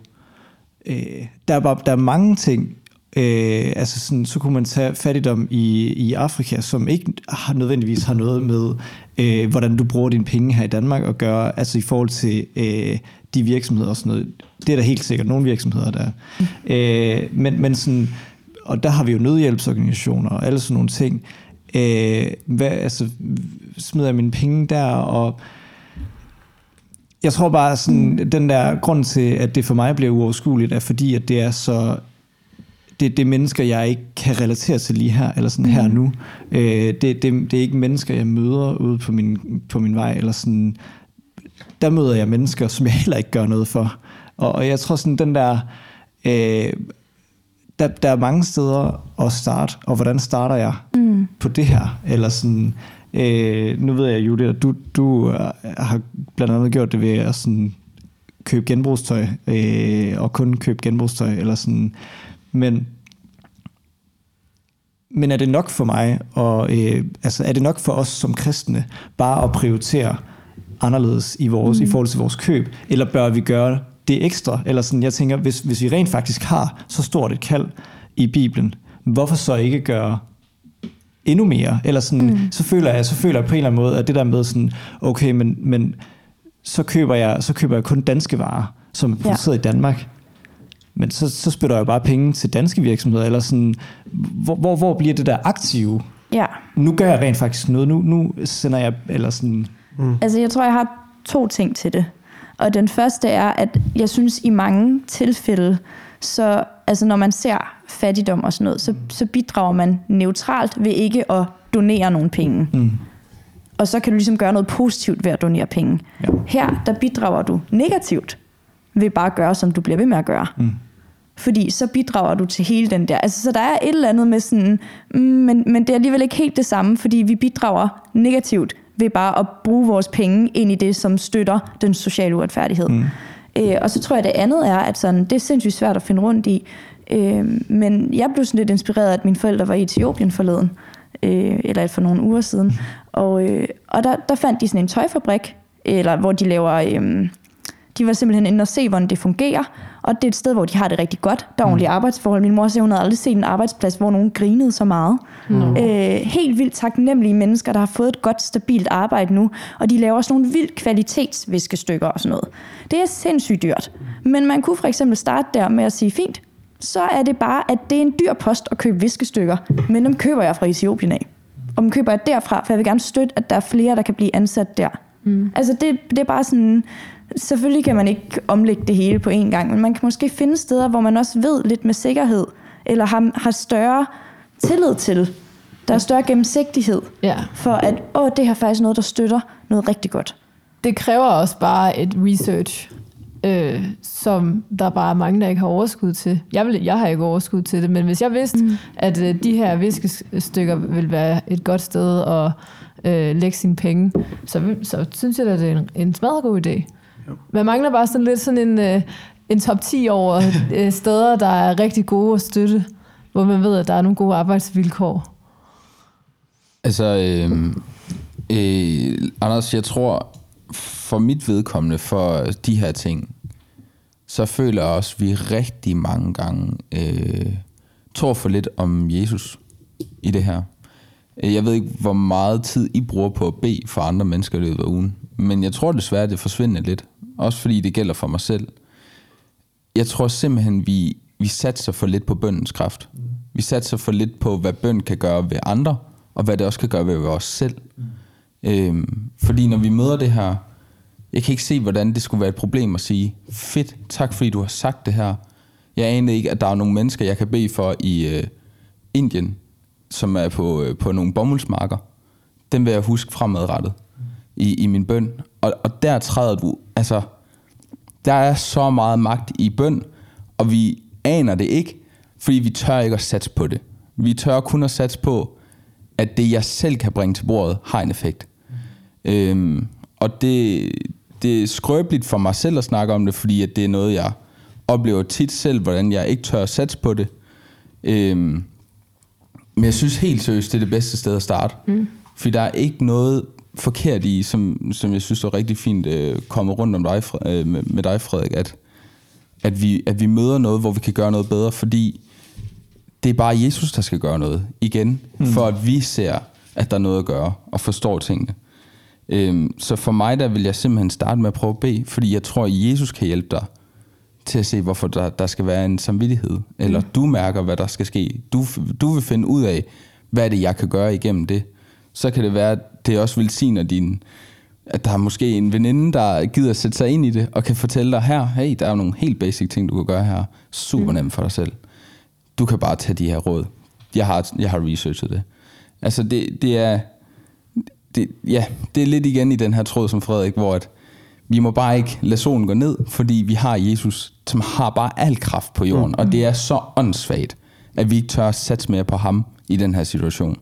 øh, der, er bare, der er mange ting Øh, altså sådan, så kunne man tage fattigdom i, i Afrika, som ikke har nødvendigvis har noget med, øh, hvordan du bruger dine penge her i Danmark at gøre, altså i forhold til øh, de virksomheder og sådan noget. Det er der helt sikkert nogle virksomheder, der mm. øh, men, men sådan, og der har vi jo nødhjælpsorganisationer og alle sådan nogle ting. Øh, hvad, altså, smider jeg mine penge der, og jeg tror bare, sådan, den der grund til, at det for mig bliver uoverskueligt, er fordi, at det er så det, det er mennesker, jeg ikke kan relatere til lige her, eller sådan mm. her nu. Øh, det, det, det er ikke mennesker, jeg møder ude på min, på min vej, eller sådan, der møder jeg mennesker, som jeg heller ikke gør noget for. Og, og jeg tror sådan, den der, øh, der, der er mange steder at starte, og hvordan starter jeg mm. på det her? Eller sådan, øh, nu ved jeg, Julie, at du, du har blandt andet gjort det ved at sådan, købe genbrugstøj, øh, og kun købe genbrugstøj, eller sådan, men, men er det nok for mig, og øh, altså, er det nok for os som kristne, bare at prioritere anderledes i, vores, mm. i forhold til vores køb, eller bør vi gøre det ekstra? Eller sådan, jeg tænker, hvis, hvis vi rent faktisk har så stort et kald i Bibelen, hvorfor så ikke gøre endnu mere? Eller sådan, mm. så, føler jeg, så føler jeg på en eller anden måde, at det der med sådan, okay, men, men så, køber jeg, så køber jeg kun danske varer, som er produceret ja. i Danmark. Men så, så spytter jeg bare penge til danske virksomheder, eller sådan, hvor, hvor, hvor bliver det der aktive? Ja. Nu gør jeg rent faktisk noget, nu, nu sender jeg, eller sådan... Mm. Altså jeg tror, jeg har to ting til det. Og den første er, at jeg synes i mange tilfælde, så altså når man ser fattigdom og sådan noget, så, så bidrager man neutralt ved ikke at donere nogle penge. Mm. Og så kan du ligesom gøre noget positivt ved at donere penge. Ja. Her, der bidrager du negativt ved bare at gøre, som du bliver ved med at gøre. Mm. Fordi så bidrager du til hele den der. Altså, så der er et eller andet med sådan, mm, men, men det er alligevel ikke helt det samme, fordi vi bidrager negativt ved bare at bruge vores penge ind i det, som støtter den sociale uretfærdighed. Mm. Øh, og så tror jeg, det andet er, at sådan, det er sindssygt svært at finde rundt i. Øh, men jeg blev sådan lidt inspireret at mine forældre var i Etiopien forleden, øh, eller for nogle uger siden. Og, øh, og der, der fandt de sådan en tøjfabrik, eller hvor de laver... Øh, de var simpelthen inde og se, hvordan det fungerer, og det er et sted, hvor de har det rigtig godt. Der er ordentlige mm. arbejdsforhold. Min mor siger, hun havde aldrig set en arbejdsplads, hvor nogen grinede så meget. Mm. Øh, helt vildt taknemmelige mennesker, der har fået et godt, stabilt arbejde nu, og de laver også nogle vildt kvalitetsviskestykker og sådan noget. Det er sindssygt dyrt. Men man kunne for eksempel starte der med at sige, fint, så er det bare, at det er en dyr post at købe viskestykker, men dem køber jeg fra Etiopien af. Og dem køber jeg derfra, for jeg vil gerne støtte, at der er flere, der kan blive ansat der. Mm. Altså det, det er bare sådan, Selvfølgelig kan man ikke omlægge det hele på én gang, men man kan måske finde steder, hvor man også ved lidt med sikkerhed, eller har, har større tillid til. Der er større gennemsigtighed ja. for, at åh, det her faktisk noget, der støtter noget rigtig godt. Det kræver også bare et research, øh, som der bare er mange, der ikke har overskud til. Jeg, vil, jeg har ikke overskud til det, men hvis jeg vidste, mm. at øh, de her viskestykker vil være et godt sted at øh, lægge sine penge, så, så synes jeg, at det er en, en smadret god idé. Man mangler bare sådan lidt sådan en, øh, en top 10 over øh, steder, der er rigtig gode at støtte, hvor man ved, at der er nogle gode arbejdsvilkår. Altså, øh, øh, Anders, jeg tror, for mit vedkommende, for de her ting, så føler jeg også, at vi rigtig mange gange øh, tror for lidt om Jesus i det her. Øh, jeg ved ikke, hvor meget tid I bruger på at bede for andre mennesker i løbet af ugen, men jeg tror desværre, det forsvinder lidt. Også fordi det gælder for mig selv. Jeg tror simpelthen, vi, vi satser for lidt på bøndens kraft. Vi satser for lidt på, hvad bøn kan gøre ved andre, og hvad det også kan gøre ved os selv. Øhm, fordi når vi møder det her, jeg kan ikke se, hvordan det skulle være et problem at sige, fedt, tak fordi du har sagt det her. Jeg aner ikke, at der er nogle mennesker, jeg kan bede for i øh, Indien, som er på, øh, på nogle bomuldsmarker. Den vil jeg huske fremadrettet i, i min bøn. Og, og der træder du, altså, der er så meget magt i bøn, og vi aner det ikke, fordi vi tør ikke at satse på det. Vi tør kun at satse på, at det, jeg selv kan bringe til bordet, har en effekt. Mm. Øhm, og det, det er skrøbeligt for mig selv at snakke om det, fordi at det er noget, jeg oplever tit selv, hvordan jeg ikke tør at satse på det. Øhm, men jeg synes helt seriøst, det er det bedste sted at starte. Mm. Fordi der er ikke noget forkert i, som, som jeg synes er rigtig fint øh, kommet rundt om dig, øh, med, med dig, Frederik, at, at, vi, at vi møder noget, hvor vi kan gøre noget bedre, fordi det er bare Jesus, der skal gøre noget igen, mm. for at vi ser, at der er noget at gøre, og forstår tingene. Øhm, så for mig, der vil jeg simpelthen starte med at prøve at bede, fordi jeg tror, at Jesus kan hjælpe dig til at se, hvorfor der, der skal være en samvittighed. Eller mm. du mærker, hvad der skal ske. Du, du vil finde ud af, hvad er det, jeg kan gøre igennem det. Så kan det være, at det også vil sige, din, at der er måske en veninde, der gider at sætte sig ind i det, og kan fortælle dig her, hey, der er nogle helt basic ting, du kan gøre her. Super nemt for dig selv. Du kan bare tage de her råd. Jeg har, jeg har researchet det. Altså, det, det er... Det, ja, det er lidt igen i den her tråd som Frederik, hvor at vi må bare ikke lade solen gå ned, fordi vi har Jesus, som har bare al kraft på jorden. Mm. Og det er så åndssvagt, at vi ikke tør at satse mere på ham i den her situation.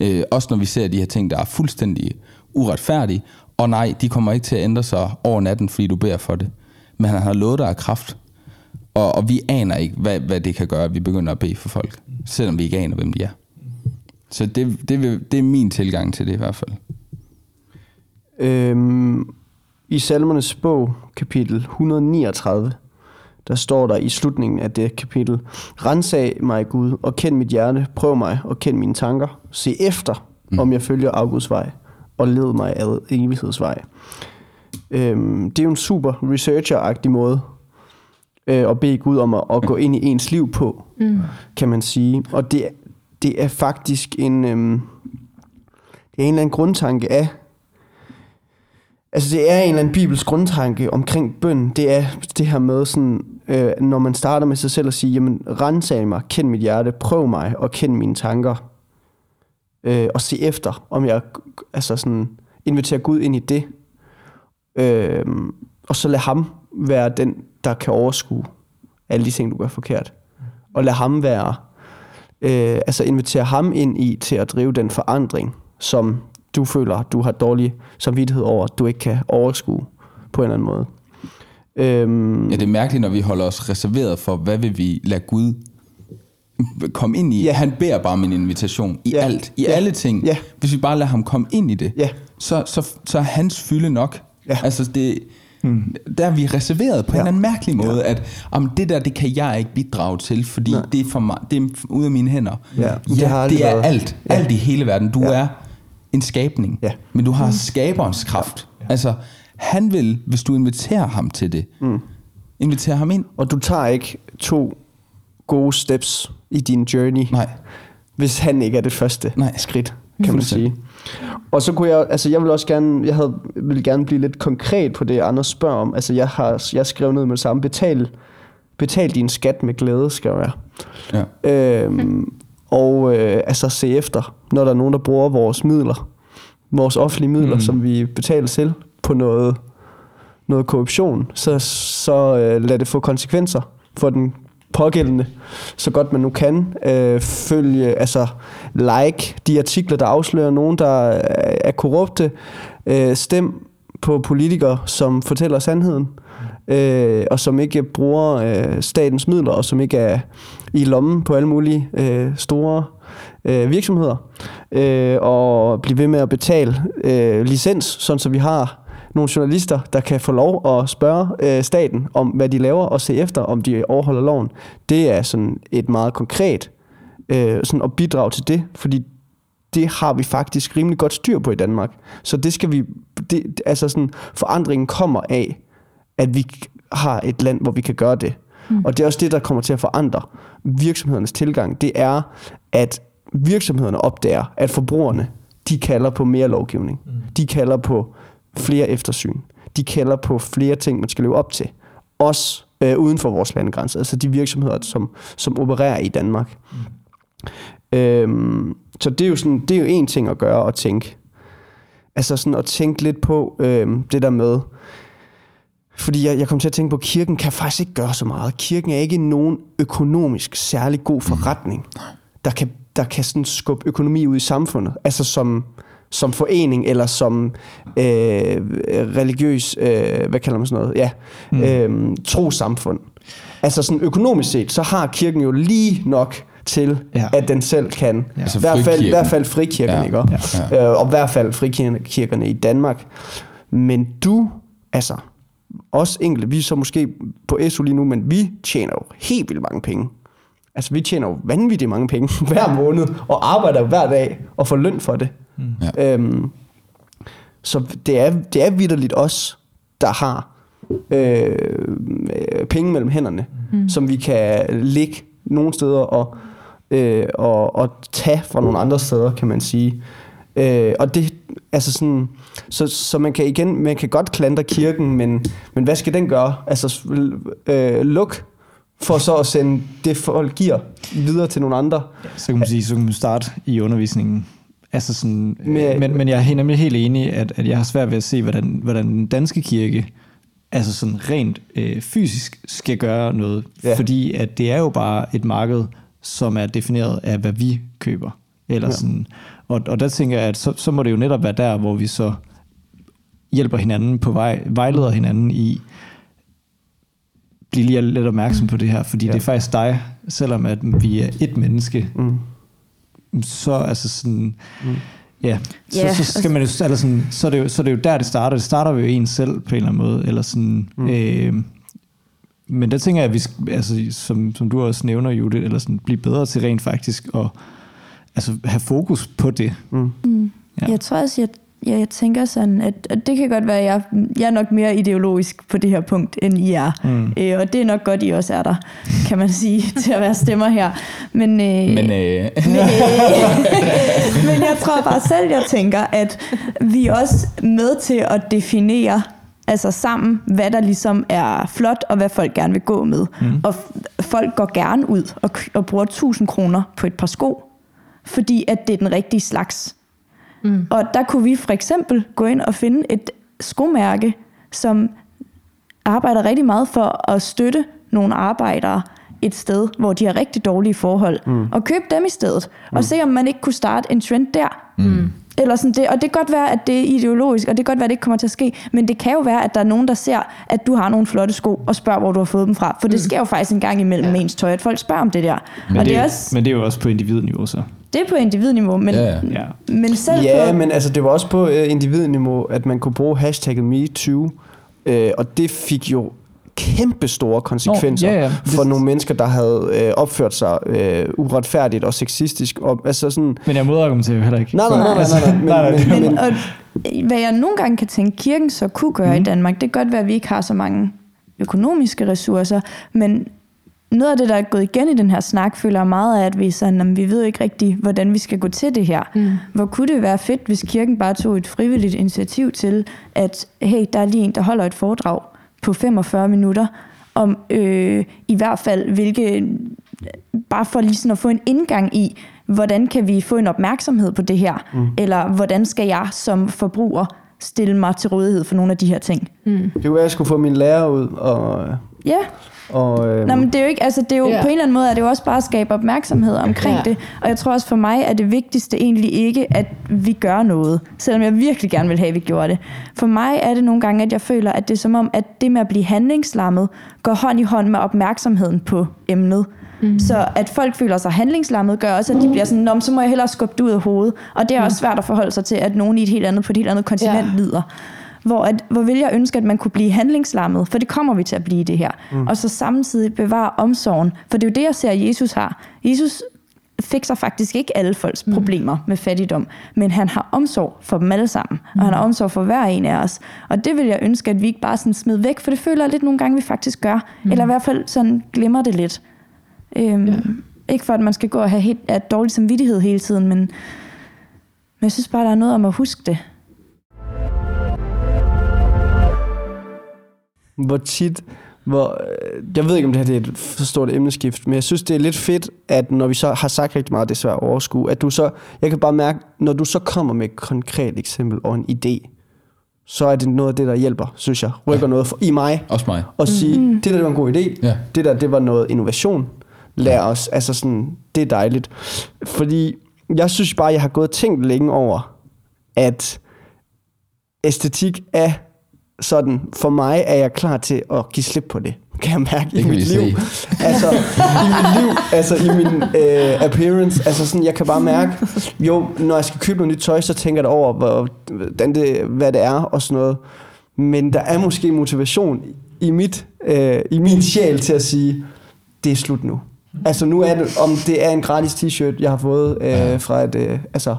Øh, også når vi ser de her ting, der er fuldstændig uretfærdige. Og nej, de kommer ikke til at ændre sig over natten, fordi du beder for det. Men han har lovet dig af kraft. Og, og vi aner ikke, hvad, hvad det kan gøre, at vi begynder at bede for folk. Selvom vi ikke aner, hvem de er. Så det, det, vil, det er min tilgang til det i hvert fald. Øhm, I Salmernes bog, kapitel 139, der står der i slutningen af det kapitel, Rensag mig Gud, og kend mit hjerte, prøv mig, og kend mine tanker. Se efter, mm. om jeg følger Augusts vej, og led mig ad evighedsvej. Øhm, det er jo en super researcher-agtig måde øh, at bede Gud om at, at gå ind i ens liv på, mm. kan man sige. Og det, det er faktisk en, øhm, det er en eller anden grundtanke af, altså det er en eller anden bibels grundtanke omkring bøn. Det er det her med sådan, øh, når man starter med sig selv at sige, jamen rensag mig, kend mit hjerte, prøv mig og kend mine tanker. Øh, og se efter, om jeg altså sådan, inviterer Gud ind i det. Øh, og så lad ham være den, der kan overskue alle de ting, du gør forkert. Og lad ham være øh, altså invitere ham ind i til at drive den forandring, som du føler, du har dårlig samvittighed over, at du ikke kan overskue på en eller anden måde. Øhm, ja, det er mærkeligt, når vi holder os reserveret for, hvad vil vi lade Gud komme ind i. Ja. Han beder bare om en invitation i ja. alt, i ja. alle ting. Ja. Hvis vi bare lader ham komme ind i det, ja. så, så, så er hans fylde nok. Ja. Altså det, Mm. Der er vi reserveret på ja. en eller anden mærkelig måde, ja. at om det der, det kan jeg ikke bidrage til, fordi Nej. det er, for mig, det er ude af mine hænder. Ja, ja det, det er været. alt. Ja. Alt i hele verden. Du ja. er en skabning, ja. men du har mm. skaberens kraft. Ja. Altså, han vil, hvis du inviterer ham til det, mm. inviterer ham ind. Og du tager ikke to gode steps i din journey, Nej. hvis han ikke er det første Nej. skridt, kan man sige. Og så kunne jeg, altså jeg vil også gerne, jeg havde, ville gerne blive lidt konkret på det, Anders spørger om. Altså jeg har, jeg skrev ned med det samme, betal, betal din skat med glæde, skrev jeg. Ja. Øhm, og øh, altså se efter, når der er nogen, der bruger vores midler, vores offentlige midler, mm. som vi betaler til på noget, noget korruption, så, så øh, lad det få konsekvenser for den pågældende, så godt man nu kan. Øh, følge, altså like de artikler, der afslører nogen, der er korrupte. Øh, stem på politikere, som fortæller sandheden, øh, og som ikke bruger øh, statens midler, og som ikke er i lommen på alle mulige øh, store øh, virksomheder. Øh, og blive ved med at betale øh, licens, sådan så vi har nogle journalister, der kan få lov at spørge øh, staten om, hvad de laver, og se efter, om de overholder loven. Det er sådan et meget konkret øh, sådan at bidrage til det, fordi det har vi faktisk rimelig godt styr på i Danmark. Så det skal vi, det, altså sådan, forandringen kommer af, at vi har et land, hvor vi kan gøre det. Mm. Og det er også det, der kommer til at forandre virksomhedernes tilgang. Det er, at virksomhederne opdager, at forbrugerne, de kalder på mere lovgivning. Mm. De kalder på flere eftersyn. De kalder på flere ting, man skal leve op til. Også øh, uden for vores landegrænser. Altså de virksomheder, som, som opererer i Danmark. Mm. Øhm, så det er, jo sådan, det er jo en ting at gøre og tænke. Altså sådan at tænke lidt på øhm, det der med, fordi jeg, jeg kom til at tænke på, at kirken kan faktisk ikke gøre så meget. Kirken er ikke nogen økonomisk særlig god forretning, der kan, der kan sådan skubbe økonomi ud i samfundet. Altså som, som forening eller som øh, religiøs, øh, hvad kalder man sådan noget, ja, mm. øh, trosamfund. Altså sådan økonomisk set, så har kirken jo lige nok til, ja. at den selv kan. Ja. Altså I hvert fald, i hvert fald frikirken, ja. ikke? Ja. Øh, og i hvert fald frikirkerne i Danmark. Men du, altså, også enkelte, vi er så måske på SU lige nu, men vi tjener jo helt vildt mange penge Altså, vi tjener jo vanvittigt mange penge hver måned, og arbejder hver dag, og får løn for det. Mm. Ja. Øhm, så det er, det er vidderligt os, der har øh, penge mellem hænderne, mm. som vi kan ligge nogle steder og, øh, og, og tage fra nogle andre steder, kan man sige. Øh, og det, altså sådan, så, så man kan igen, man kan godt klandre kirken, men, men hvad skal den gøre? Altså, øh, luk for så at sende det folk giver videre til nogle andre. Så kan man sige, så kan man starte i undervisningen. Altså sådan, med, men, men jeg er nemlig helt enig, at, at jeg har svært ved at se, hvordan, hvordan den danske kirke altså sådan rent øh, fysisk skal gøre noget. Ja. Fordi at det er jo bare et marked, som er defineret af, hvad vi køber. Eller ja. sådan, og, og der tænker jeg, at så, så må det jo netop være der, hvor vi så hjælper hinanden på vej, vejleder hinanden i, blive lige lidt opmærksom på det her, fordi ja. det er faktisk dig, selvom at vi er et menneske, mm. så altså sådan, mm. ja, så, yeah. så, skal man jo, altså sådan, så, er det jo, så er det jo der, det starter. Det starter jo en selv på en eller anden måde, eller sådan, mm. øh, men der tænker jeg, at vi, altså, som, som du også nævner, Judith, eller sådan, blive bedre til rent faktisk at altså, have fokus på det. Mm. Mm. Ja. Jeg tror også, jeg, Ja, jeg tænker sådan, at, at det kan godt være, at jeg, jeg er nok mere ideologisk på det her punkt, end I er. Mm. Øh, og det er nok godt, I også er der, kan man sige, til at være stemmer her. Men, øh, men, øh. men, øh, men jeg tror bare selv, jeg tænker, at vi er også med til at definere altså sammen, hvad der ligesom er flot, og hvad folk gerne vil gå med. Mm. Og folk går gerne ud og, og bruger 1000 kroner på et par sko, fordi at det er den rigtige slags. Mm. Og der kunne vi for eksempel gå ind og finde et skomærke, som arbejder rigtig meget for at støtte nogle arbejdere et sted, hvor de har rigtig dårlige forhold, mm. og købe dem i stedet, mm. og se om man ikke kunne starte en trend der. Mm. Eller sådan det, og det kan godt være, at det er ideologisk, og det kan godt være, at det ikke kommer til at ske, men det kan jo være, at der er nogen, der ser, at du har nogle flotte sko, og spørger, hvor du har fået dem fra. For det mm. sker jo faktisk en gang imellem ja. ens tøj, at folk spørger om det der. Men, og det, det er også, men det er jo også på individniveau så. Det er på individniveau, men, ja, ja. men selv Ja, på... men altså, det var også på uh, individniveau, at man kunne bruge hashtagget MeToo, uh, og det fik jo kæmpe store konsekvenser oh, ja, ja. for nogle mennesker, der havde øh, opført sig øh, uretfærdigt og sexistisk. Og, altså sådan, men jeg modargumenterer jo heller ikke. Nej, nej, nej. nej, nej, nej, nej, men, men, men, og, hvad jeg nogle gange kan tænke, kirken så kunne gøre mm. i. Danmark, det kan godt være, at vi ikke har så mange økonomiske ressourcer, men noget af det, der er gået igen i den her snak, føler jeg meget af, at vi, sådan, at vi ved ikke rigtigt, hvordan vi skal gå til det her. Mm. Hvor kunne det være fedt, hvis kirken bare tog et frivilligt initiativ til, at hey, der er lige en, der holder et foredrag på 45 minutter, om øh, i hvert fald hvilke, bare for lige sådan at få en indgang i, hvordan kan vi få en opmærksomhed på det her, mm. eller hvordan skal jeg som forbruger stille mig til rådighed for nogle af de her ting. Mm. Det kunne være, at jeg skulle få min lærer ud og... Ja. Og, øh... Nå, men det er jo ikke, altså det er jo yeah. på en eller anden måde, er det jo også bare at skabe opmærksomhed omkring yeah. det. Og jeg tror også for mig, at det vigtigste egentlig ikke, at vi gør noget. Selvom jeg virkelig gerne vil have, at vi gjorde det. For mig er det nogle gange, at jeg føler, at det er som om, at det med at blive handlingslammet, går hånd i hånd med opmærksomheden på emnet. Mm. Så at folk føler sig handlingslammet, gør også, at de bliver sådan, så må jeg hellere skubbe det ud af hovedet. Og det er også svært at forholde sig til, at nogen i et helt andet, på et helt andet kontinent yeah. lider hvor, at, hvor vil jeg ønske, at man kunne blive handlingslammet, for det kommer vi til at blive det her. Mm. Og så samtidig bevare omsorgen, for det er jo det, jeg ser, at Jesus har. Jesus fikser faktisk ikke alle folks mm. problemer med fattigdom, men han har omsorg for dem alle sammen, mm. og han har mm. omsorg for hver en af os. Og det vil jeg ønske, at vi ikke bare sådan smed væk, for det føler jeg lidt nogle gange, vi faktisk gør, mm. eller i hvert fald sådan glemmer det lidt. Øhm, ja. Ikke for, at man skal gå og have helt, at dårlig samvittighed hele tiden, men, men jeg synes bare, der er noget om at huske det. Hvor tit, hvor, øh, jeg ved ikke, om det her det er et for stort emneskift, men jeg synes, det er lidt fedt, at når vi så har sagt rigtig meget, det er svært at overskue, at du så, jeg kan bare mærke, når du så kommer med et konkret eksempel og en idé, så er det noget af det, der hjælper, synes jeg. Rykker ja. noget for, i mig. Også mig. Og sige, mm-hmm. det der, det var en god idé. Ja. Det der, det var noget innovation. Lær ja. os. Altså sådan, det er dejligt. Fordi jeg synes bare, jeg har gået og tænkt længe over, at æstetik er sådan, for mig er jeg klar til at give slip på det, kan jeg mærke det i mit liv. Altså, i mit liv, altså i min uh, appearance, altså sådan, jeg kan bare mærke, jo, når jeg skal købe noget nyt tøj, så tænker jeg over, hvordan det, hvad det er og sådan noget. Men der er måske motivation i, mit, uh, i min sjæl til at sige, det er slut nu. Altså nu er det, om det er en gratis t-shirt, jeg har fået øh, fra et, øh, altså,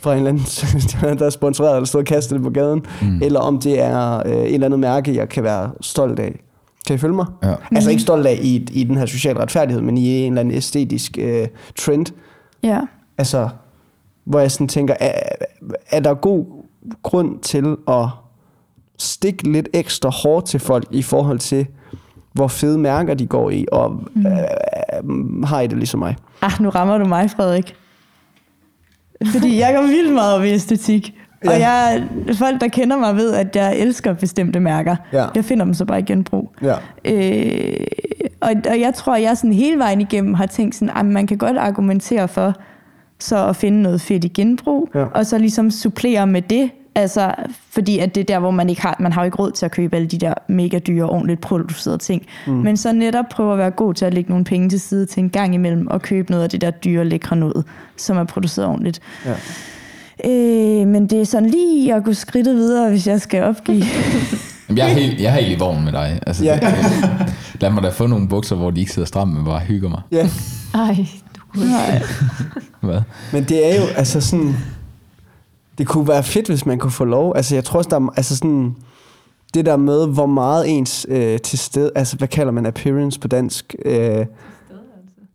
fra en eller anden, der er sponsoreret, eller stået og kastet det på gaden, mm. eller om det er øh, et eller andet mærke, jeg kan være stolt af. Kan I følge mig? Ja. Altså ikke stolt af i, i den her sociale retfærdighed, men i en eller anden æstetisk øh, trend. Ja. Altså, hvor jeg sådan tænker, er, er der god grund til at stikke lidt ekstra hårdt til folk i forhold til, hvor fede mærker de går i, og mm. øh, har I det ligesom mig? Ah, nu rammer du mig, Frederik. Fordi jeg går vildt meget op i æstetik. Ja. Og jeg, folk, der kender mig, ved, at jeg elsker bestemte mærker. Ja. Jeg finder dem så bare i genbrug. Ja. Øh, og, og jeg tror, jeg sådan hele vejen igennem har tænkt sådan, at man kan godt argumentere for så at finde noget fedt i genbrug, ja. og så ligesom supplere med det, Altså, fordi at det er der, hvor man ikke har, man har jo ikke råd til at købe alle de der mega dyre, ordentligt producerede ting. Mm. Men så netop prøve at være god til at lægge nogle penge til side til en gang imellem, og købe noget af det der dyre, lækre noget, som er produceret ordentligt. Ja. Øh, men det er sådan lige at gå skridtet videre, hvis jeg skal opgive. jeg, er helt, jeg er helt i vognen med dig. Altså, ja. det, lad mig da få nogle bukser, hvor de ikke sidder stramme, men bare hygger mig. Ja. Ej, du Nej. Hvad? Men det er jo altså sådan det kunne være fedt, hvis man kunne få lov. Altså, jeg tror også, der er, altså sådan, det der med, hvor meget ens øh, til sted, altså, hvad kalder man appearance på dansk? Øh,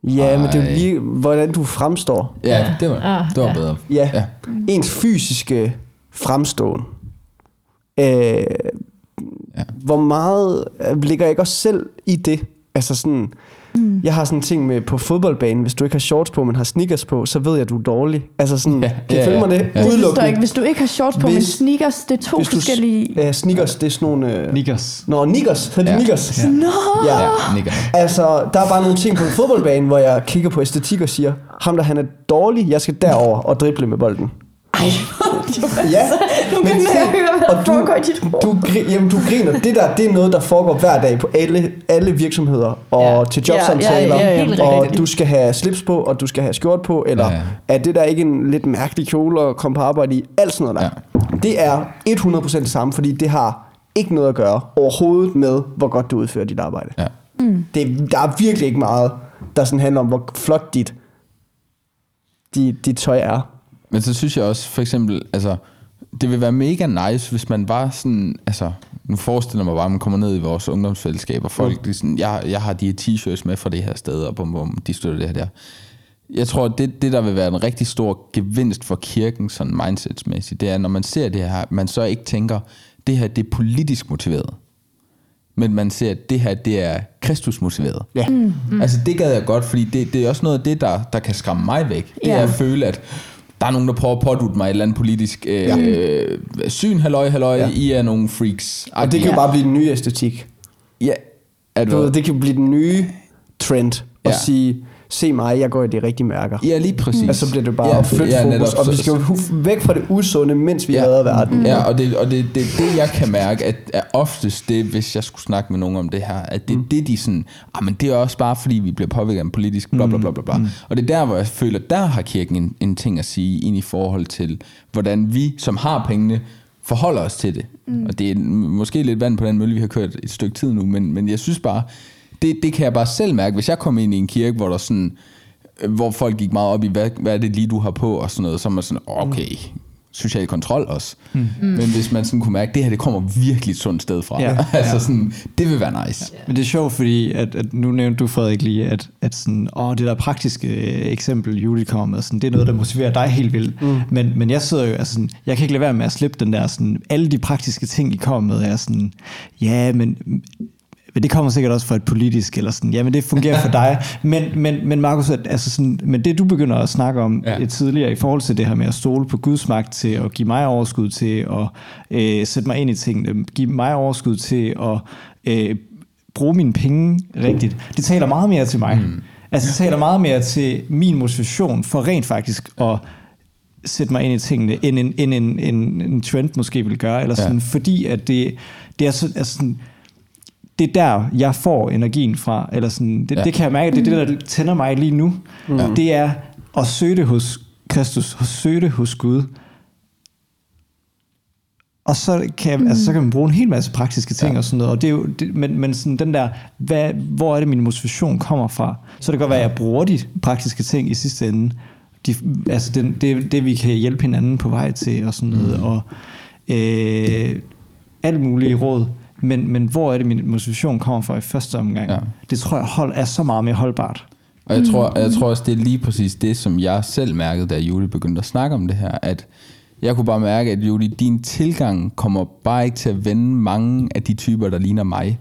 Ja, Ej. men det er jo lige, hvordan du fremstår. Ja, det var, ah, det var ja. bedre. Ja. ja, ens fysiske fremståen. Øh, ja. Hvor meget ligger jeg ikke også selv i det? Altså sådan, Mm. Jeg har sådan en ting med på fodboldbanen, hvis du ikke har shorts på, men har sneakers på, så ved jeg, at du er dårlig. Altså sådan, ja, kan ja, følge mig det? Ja. Det ikke. Hvis du ikke har shorts på, hvis, men sneakers, det er to forskellige... Ja, sneakers, det er sådan nogle... Øh... Niggers. Nå, niggers. Hedder ja. niggers? Ja. Nå! Ja, ja niggers. Altså, der er bare nogle ting på en fodboldbane, hvor jeg kigger på æstetik og siger, ham der han er dårlig, jeg skal derover og drible med bolden. Ej, ja, nu kan jeg høre, hvad der foregår i dit Du, jamen, du griner. Det der, det er noget, der foregår hver dag på alle, alle virksomheder og ja. til jobsamtaler. Ja, ja, ja, og du skal have slips på, og du skal have skjort på, eller ja, ja. er det der ikke en lidt mærkelig kjole at komme på arbejde i? Alt sådan noget der. Ja. Det er 100% det samme, fordi det har ikke noget at gøre overhovedet med, hvor godt du udfører dit arbejde. Ja. Mm. Det, der er virkelig ikke meget, der sådan handler om, hvor flot dit, dit, dit tøj er. Men så synes jeg også, for eksempel, altså, det vil være mega nice, hvis man bare sådan, altså, nu forestiller mig bare, at man kommer ned i vores ungdomsfællesskab, og folk, mm. sådan, jeg, jeg har de her t-shirts med fra det her sted, og bum, bum, de støtter det her der. Jeg tror, det, det der vil være en rigtig stor gevinst for kirken, sådan mindsetsmæssigt, det er, når man ser det her, man så ikke tænker, det her, det er politisk motiveret. Men man ser, at det her, det er Kristus motiveret. Ja. Mm, mm. Altså, det gad jeg godt, fordi det, det er også noget af det, der, der kan skræmme mig væk. Det ja. er at føle, at der er nogen, der prøver at pådute mig et eller andet politisk øh, ja. syn, halløj, halløj, ja. I er nogle freaks. Og det kan jo bare blive den nye æstetik. Ja. Er du, det kan blive den nye trend at ja. sige, se mig, jeg går i de rigtige mærker. Ja, lige præcis. Og så bliver det bare ja, at flytte ja, fokus, netop, og vi skal jo væk fra det usunde, mens vi ja, redder verden. Ja, og det, og det, det, det, jeg kan mærke, at er oftest det, hvis jeg skulle snakke med nogen om det her, at det, mm. det de sådan, ah, men det er også bare fordi, vi bliver påvirket af en politisk bla bla bla bla bla. Mm. Og det er der, hvor jeg føler, der har kirken en, en ting at sige, ind i forhold til, hvordan vi, som har pengene, forholder os til det. Mm. Og det er måske lidt vand på den mølle, vi har kørt et stykke tid nu, men, men jeg synes bare, det, det kan jeg bare selv mærke, hvis jeg kommer ind i en kirke, hvor der sådan, hvor folk gik meget op i, hvad, hvad er det lige, du har på, og sådan noget, så er man sådan, okay, social kontrol også. Mm. Men hvis man sådan kunne mærke, at det her det kommer virkelig et sundt sted fra. Ja. altså sådan, det vil være nice. Ja. Men det er sjovt, fordi at, at nu nævnte du Frederik lige, at, at sådan, åh, det der praktiske øh, eksempel, Julie kommer med, sådan, det er noget, der motiverer dig helt vildt. Mm. Men, men jeg sidder jo, altså, sådan, jeg kan ikke lade være med at slippe den der, sådan, alle de praktiske ting, I kommer med, er sådan, ja, men men det kommer sikkert også fra et politisk, eller sådan, ja, men det fungerer for dig. Men, men, men Markus, altså sådan, men det du begynder at snakke om ja. tidligere i forhold til det her med at stole på Guds magt til at give mig overskud til at øh, sætte mig ind i tingene, give mig overskud til at øh, bruge mine penge rigtigt, det taler meget mere til mig. Mm. Altså det taler meget mere til min motivation for rent faktisk at sætte mig ind i tingene, end en, end en, en, en trend måske vil gøre, eller sådan, ja. fordi at det, det er så, altså sådan, det er der, jeg får energien fra. Eller sådan, det, ja. det kan jeg mærke, det er det, der tænder mig lige nu. Mm. Det er at søge det hos Kristus, at søge det hos Gud. og så kan, mm. altså, så kan man bruge en hel masse praktiske ting ja. og sådan noget. Og det er jo, det, men, men sådan den der, hvad, hvor er det min motivation kommer fra? Så det kan godt være, at jeg bruger de praktiske ting i sidste ende. De, altså den, det, det, vi kan hjælpe hinanden på vej til og sådan noget. Mm. Og øh, alt muligt råd. Men, men hvor er det, min motivation kommer fra i første omgang? Ja. Det tror jeg hold, er så meget mere holdbart. Og jeg tror, jeg tror også, det er lige præcis det, som jeg selv mærkede, da Julie begyndte at snakke om det her, at jeg kunne bare mærke, at Julie, din tilgang kommer bare ikke til at vende mange af de typer, der ligner mig.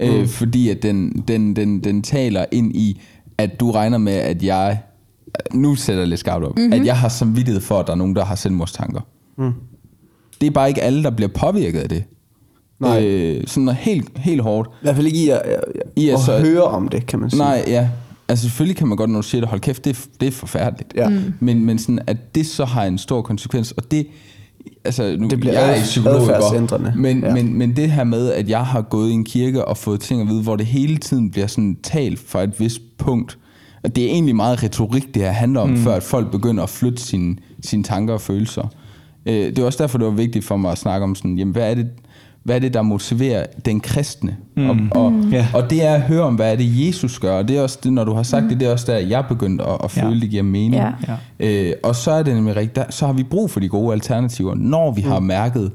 Øh, mm. Øh, fordi at den, den, den, den taler ind i, at du regner med, at jeg, nu sætter jeg lidt skarpt op, mm-hmm. at jeg har samvittighed for, at der er nogen, der har selvmordstanker. Mm. Det er bare ikke alle, der bliver påvirket af det. Nej. Øh, sådan noget helt, helt hårdt. I hvert fald ikke i at, at, I at, at så, høre om det, kan man sige. Nej, ja. Altså selvfølgelig kan man godt, når du siger det, hold kæft, det er, det er forfærdeligt. Ja. Mm. Men, men sådan, at det så har en stor konsekvens, og det, altså nu, det bliver jeg er psykolog, men, ja. men, men det her med, at jeg har gået i en kirke og fået ting at vide, hvor det hele tiden bliver sådan talt fra et vist punkt, at det er egentlig meget retorik, det her handler om, mm. før at folk begynder at flytte sine, sine tanker og følelser. Øh, det er også derfor, det var vigtigt for mig at snakke om sådan, jamen hvad er det, hvad er det, der motiverer den kristne? Mm. Og, og, mm. yeah. og det er at høre om, hvad er det, Jesus gør. Og det er også det, når du har sagt mm. det, det er også der, jeg begyndt at, at føle, ja. det giver mening. Ja. Øh, og så er det nemlig rigtigt, der, så har vi brug for de gode alternativer, når vi mm. har mærket,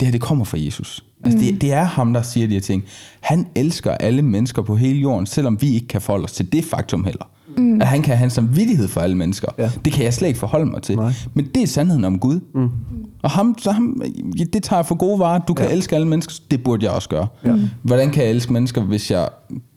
det her det kommer fra Jesus. Altså, mm. det, det er ham, der siger de her ting. Han elsker alle mennesker på hele jorden, selvom vi ikke kan forholde os til det faktum heller. Mm. At han kan have en samvittighed for alle mennesker. Ja. Det kan jeg slet ikke forholde mig til. Nej. Men det er sandheden om Gud. Mm. Og ham, så ham, det tager jeg for gode varer. Du kan ja. elske alle mennesker. Det burde jeg også gøre. Ja. Hvordan kan jeg elske mennesker, hvis jeg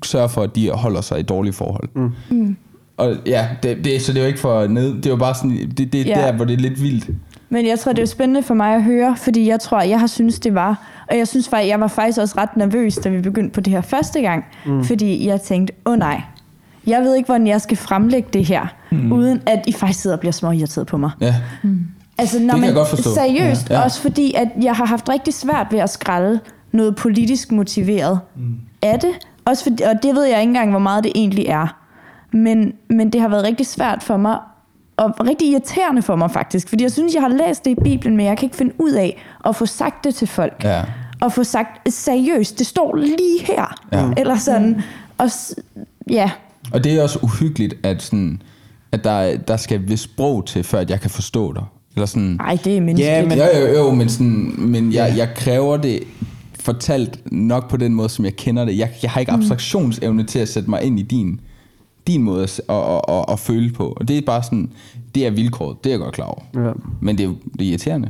sørger for, at de holder sig i dårlige forhold? Mm. Mm. Og ja, det, det, så det er jo ikke for ned. Det er jo bare sådan, det, det ja. der, hvor det er lidt vildt. Men jeg tror, det er spændende for mig at høre, fordi jeg tror, jeg har synes det var. Og jeg synes faktisk, jeg var faktisk også ret nervøs, da vi begyndte på det her første gang. Mm. Fordi jeg tænkte, åh oh, nej, jeg ved ikke, hvordan jeg skal fremlægge det her, mm. uden at I faktisk sidder og bliver små irriteret på mig. Ja. Mm. Altså, når det man, godt forstå. Seriøst, ja. Ja. også fordi, at jeg har haft rigtig svært ved at skralde noget politisk motiveret mm. af det. Også fordi, og det ved jeg ikke engang, hvor meget det egentlig er. Men, men det har været rigtig svært for mig, og rigtig irriterende for mig faktisk. Fordi jeg synes, jeg har læst det i Bibelen, men jeg kan ikke finde ud af at få sagt det til folk. Ja. Og få sagt, seriøst, det står lige her. Ja. Eller sådan. Og ja, og det er også uhyggeligt, at, sådan, at der, der skal vist sprog til, før at jeg kan forstå dig. Eller sådan, Nej, det er menneskeligt. Ja, men, jo, jo, jo, men, sådan, men jeg, jeg kræver det fortalt nok på den måde, som jeg kender det. Jeg, jeg har ikke mm. abstraktionsevne til at sætte mig ind i din, din måde at, at, at, at føle på. Og det er bare sådan, det er vilkåret, det er jeg godt klar over. Ja. Men det er, det er irriterende.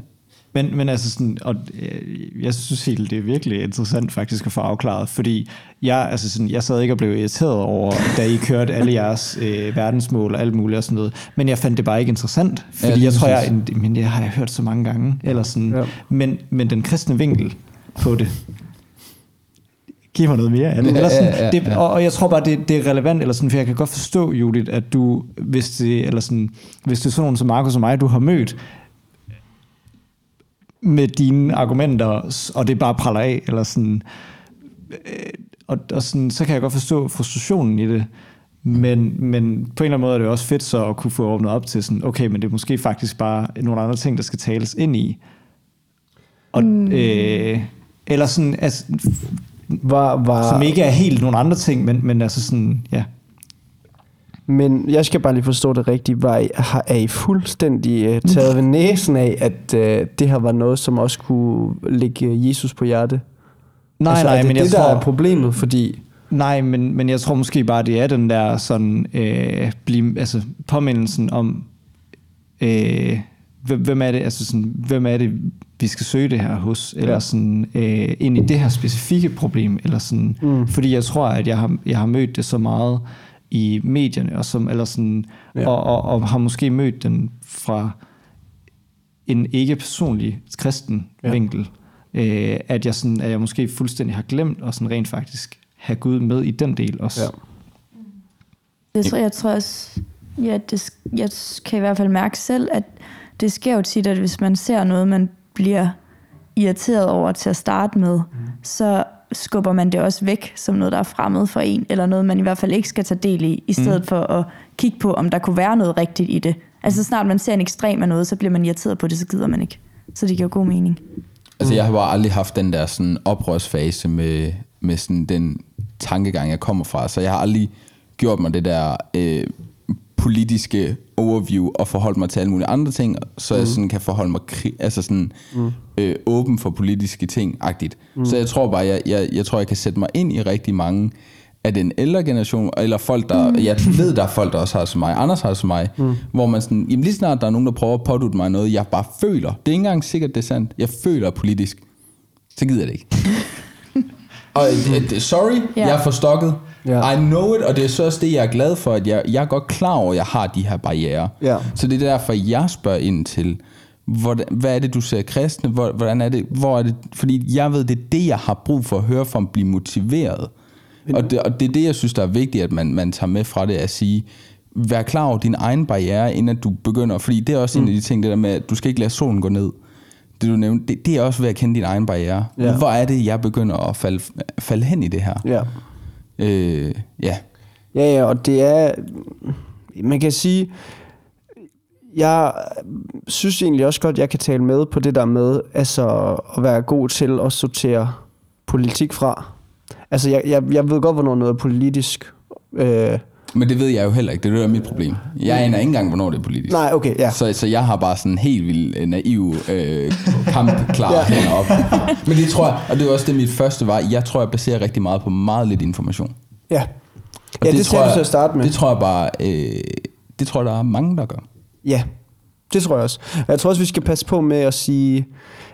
Men, men altså sådan, og øh, jeg synes helt, det er virkelig interessant faktisk at få afklaret, fordi jeg, altså sådan, jeg sad ikke og blev irriteret over, da I kørte alle jeres øh, verdensmål og alt muligt og sådan noget, men jeg fandt det bare ikke interessant, fordi ja, jeg tror, jeg, en, men jeg har jeg hørt så mange gange, eller sådan, ja. men, men den kristne vinkel på det, giv mig noget mere af det. Eller sådan, ja, ja, ja, det og, og jeg tror bare, det, det er relevant, eller sådan, for jeg kan godt forstå, Judith, at du, hvis det, eller sådan, hvis det er sådan nogen som Markus og mig, du har mødt, med dine argumenter, og det bare praller af, eller sådan, øh, og, og sådan, så kan jeg godt forstå frustrationen i det, men, men på en eller anden måde er det også fedt så at kunne få åbnet op til sådan, okay, men det er måske faktisk bare nogle andre ting, der skal tales ind i. Og, mm. øh, eller sådan, altså, var, var, som ikke er helt nogle andre ting, men, men altså sådan, ja. Men jeg skal bare lige forstå det rigtigt. Var I, har, er I fuldstændig uh, taget ved næsen af, at uh, det her var noget, som også kunne ligge Jesus på hjerte? Nej, altså, nej, det men det, jeg der tror... er problemet, fordi... Nej, men, men jeg tror måske bare, det er den der sådan, øh, blive, altså påmindelsen om, øh, hvem er det, altså sådan, hvem er det, vi skal søge det her hos, eller ja. sådan, øh, ind i det her specifikke problem, eller sådan, mm. fordi jeg tror, at jeg har, jeg har mødt det så meget, i medierne, og, som, eller sådan, ja. og, og, og har måske mødt den fra en ikke personlig kristen ja. vinkel, øh, at, jeg sådan, at jeg måske fuldstændig har glemt at sådan rent faktisk have Gud med i den del også. Ja. Det tror jeg, tror også, ja, det, jeg kan i hvert fald mærke selv, at det sker jo tit, at hvis man ser noget, man bliver irriteret over til at starte med, mm. så skubber man det også væk som noget, der er fremmed for en, eller noget, man i hvert fald ikke skal tage del i, i stedet mm. for at kigge på, om der kunne være noget rigtigt i det. Altså snart man ser en ekstrem af noget, så bliver man irriteret på det, så gider man ikke. Så det giver god mening. Altså mm. jeg har bare aldrig haft den der sådan oprørsfase med, med sådan den tankegang, jeg kommer fra. Så jeg har aldrig gjort mig det der øh, politiske overview og forholdt mig til alle mulige andre ting, så mm. jeg sådan kan forholde mig kri- altså sådan, mm. øh, åben for politiske ting. -agtigt. Mm. Så jeg tror bare, jeg, jeg, jeg tror, jeg kan sætte mig ind i rigtig mange af den ældre generation, eller folk, der, mm. jeg ved, der er folk, der også har som mig, Anders har som mig, mm. hvor man sådan, jamen lige snart der er nogen, der prøver at pådute mig noget, jeg bare føler, det er ikke engang sikkert, det er sandt, jeg føler politisk, så gider jeg det ikke. og det, sorry, yeah. jeg er forstokket, Yeah. I know it, og det er så også det, jeg er glad for, at jeg, jeg er godt klar over, at jeg har de her barriere. Yeah. Så det er derfor, jeg spørger ind til, hvordan, hvad er det, du ser kristne? Hvordan er det, hvor er det? Fordi jeg ved, det er det, jeg har brug for at høre for at blive motiveret. Og det, og det er det, jeg synes, der er vigtigt, at man, man tager med fra det, at sige, vær klar over din egen barriere, inden du begynder. Fordi det er også mm. en af de ting, det der med, at du skal ikke lade solen gå ned. Det du nævnte, det, det er også ved at kende din egen barriere. Ja. Hvor er det, jeg begynder at falde, falde hen i det her? Ja. Øh, ja. Ja, ja, og det er, man kan sige, jeg synes egentlig også godt, jeg kan tale med på det der med, altså at være god til at sortere politik fra. Altså, jeg, jeg, jeg ved godt, hvornår noget er politisk. Øh, men det ved jeg jo heller ikke. Det er jo mit problem. Jeg aner ikke engang, hvornår det er politisk. Nej, okay, ja. Så, så jeg har bare sådan en helt vild øh, naiv øh, kamp klar ja. heroppe. Men det tror jeg, og det var også det, mit første var, jeg tror, jeg baserer rigtig meget på meget lidt information. Ja, ja det, det skal du til at starte med. Det tror jeg bare, øh, det tror jeg, der er mange, der gør. Ja, det tror jeg også. Jeg tror også, vi skal passe på med at sige,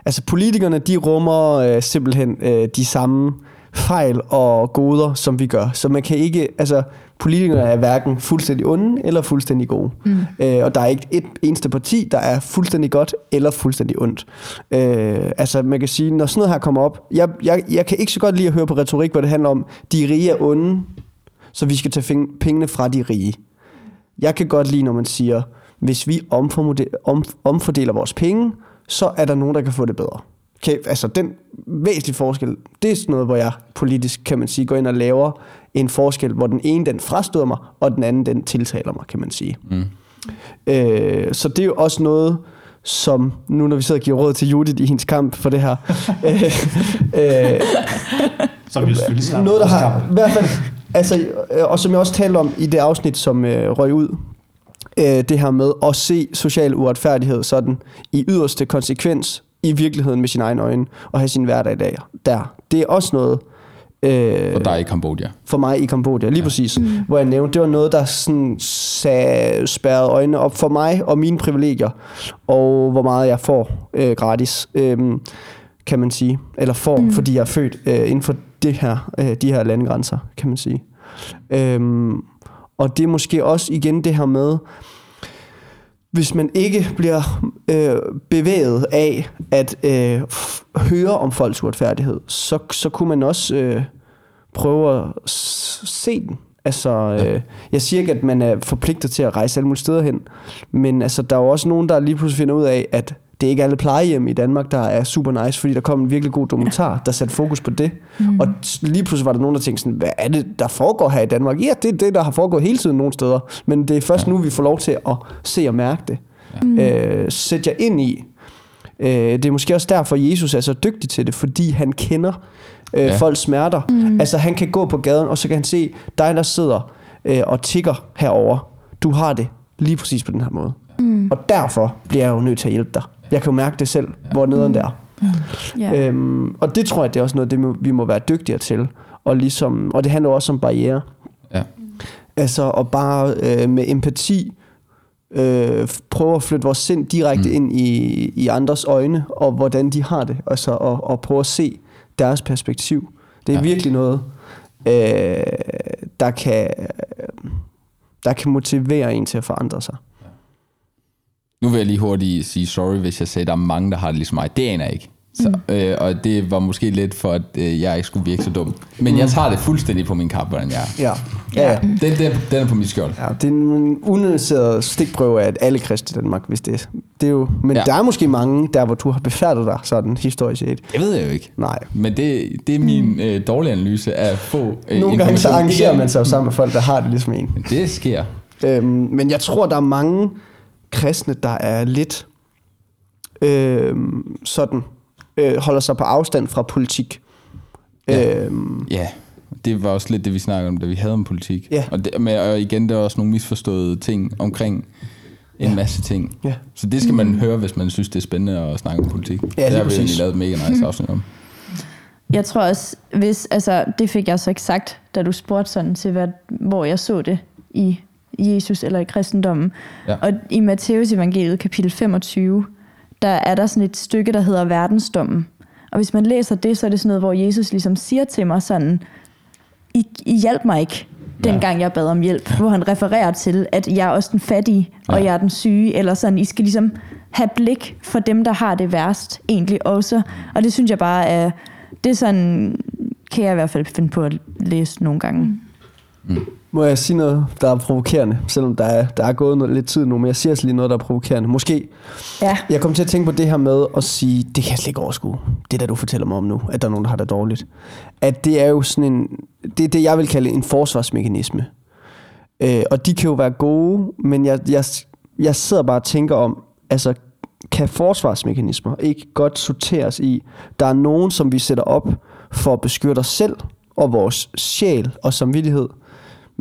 altså politikerne, de rummer øh, simpelthen øh, de samme fejl og goder, som vi gør. Så man kan ikke, altså politikere er hverken fuldstændig onde eller fuldstændig gode. Mm. Øh, og der er ikke et eneste parti, der er fuldstændig godt eller fuldstændig ondt. Øh, altså man kan sige, når sådan noget her kommer op, jeg, jeg, jeg kan ikke så godt lide at høre på retorik, hvor det handler om, de rige er onde, så vi skal tage pengene fra de rige. Jeg kan godt lide, når man siger, hvis vi omfordeler vores penge, så er der nogen, der kan få det bedre kan, altså den væsentlige forskel, det er sådan noget, hvor jeg politisk, kan man sige, går ind og laver en forskel, hvor den ene, den frastøder mig, og den anden, den tiltaler mig, kan man sige. Mm. Øh, så det er jo også noget, som nu når vi sidder og giver råd til Judith i hendes kamp for det her. øh, øh, som vi selvfølgelig Noget, der har, i hvert fald, altså, øh, og som jeg også talte om i det afsnit, som øh, røg ud, øh, det her med at se social uretfærdighed sådan i yderste konsekvens, i virkeligheden med sine egne øjne, og have sin hverdag der. der. Det er også noget... Øh, for dig i Kambodja. For mig i Kambodja, lige ja. præcis. Mm. Hvor jeg nævnte, det var noget, der sådan sag, spærrede øjnene op for mig og mine privilegier, og hvor meget jeg får øh, gratis, øh, kan man sige. Eller får, mm. fordi jeg er født øh, inden for det her, øh, de her landegrænser, kan man sige. Øh, og det er måske også igen det her med, hvis man ikke bliver øh, bevæget af at øh, høre om folks uretfærdighed, så, så kunne man også øh, prøve at se den. Altså, øh, jeg siger ikke, at man er forpligtet til at rejse alle mulige steder hen, men altså, der er jo også nogen, der lige pludselig finder ud af, at det er ikke alle plejehjem i Danmark, der er super nice, fordi der kom en virkelig god dokumentar, der satte fokus på det. Mm. Og lige pludselig var der nogen, der tænkte sådan, hvad er det, der foregår her i Danmark? Ja, det er det, der har foregået hele tiden nogle steder, men det er først nu, vi får lov til at se og mærke det. Mm. Øh, sæt jer ind i. Øh, det er måske også derfor, Jesus er så dygtig til det, fordi han kender øh, ja. folks smerter. Mm. Altså han kan gå på gaden, og så kan han se dig, der sidder øh, og tigger herover. Du har det lige præcis på den her måde. Mm. Og derfor bliver jeg jo nødt til at hjælpe dig. Jeg kan jo mærke det selv, hvor nederen det er. Mm. Yeah. Øhm, og det tror jeg, det er også noget, det vi må være dygtigere til. Og, ligesom, og det handler også om barriere. Ja. Altså, og bare øh, med empati øh, prøve at flytte vores sind direkte mm. ind i, i andres øjne, og hvordan de har det, altså, og, og prøve at se deres perspektiv. Det er ja. virkelig noget, øh, der, kan, der kan motivere en til at forandre sig. Nu vil jeg lige hurtigt sige sorry, hvis jeg sagde, at der er mange, der har det ligesom mig. Det aner jeg ikke. Så, mm. øh, og det var måske lidt for, at øh, jeg ikke skulle virke så dum. Men mm. jeg tager det fuldstændig på min kap, hvordan jeg er. Ja. Ja, ja. Den, den, den er på mit skjold. Ja, det er en unuanceret stikprøve af, at alle kristne i Danmark, hvis det, det er jo, Men ja. der er måske mange, der hvor du har befærdet dig sådan historisk set. Det ved jeg jo ikke. Nej. Men det, det er min mm. øh, dårlige analyse af få øh, Nogle gange så arrangerer man sig jo sammen med folk, der har det ligesom en. Det sker. Øhm, men jeg tror, der er mange kristne, der er lidt øh, sådan øh, holder sig på afstand fra politik. Ja. Øhm, Ja, det var også lidt det, vi snakkede om, da vi havde om politik. Ja. Og, det, med, og igen, der er også nogle misforståede ting omkring en Ja. masse ting. Ja. Så det skal man høre, hvis man synes, det er spændende at snakke om politik. Ja, det har vi præcis. egentlig lavet et mega nice afsnit om. Jeg tror også, hvis, altså, det fik jeg så ikke sagt, da du spurgte sådan til, hvad, hvor jeg så det i Jesus eller i kristendommen. Ja. Og i Matteus evangeliet kapitel 25, der er der sådan et stykke, der hedder verdensdommen. Og hvis man læser det, så er det sådan noget, hvor Jesus ligesom siger til mig sådan, I, I hjalp mig ikke, dengang jeg bad om hjælp. Hvor han refererer til, at jeg er også den fattige, og Ja. jeg er den syge, eller sådan, I skal ligesom have blik for dem, der har det værst, egentlig også. Og det synes jeg bare er, det er sådan, kan jeg i hvert fald finde på at læse nogle gange. Må jeg sige noget, der er provokerende, selvom der er, der er gået noget, lidt tid nu, men jeg siger altså lige noget, der er provokerende. Måske. Ja. Jeg kom til at tænke på det her med at sige, det kan jeg slet ikke overskue, det der du fortæller mig om nu, at der er nogen, der har det dårligt. At det er jo sådan en, det er det, jeg vil kalde en forsvarsmekanisme. Øh, og de kan jo være gode, men jeg, jeg, jeg sidder bare og tænker om, altså kan forsvarsmekanismer ikke godt sorteres i, der er nogen, som vi sætter op for at beskytte os selv og vores sjæl og samvittighed,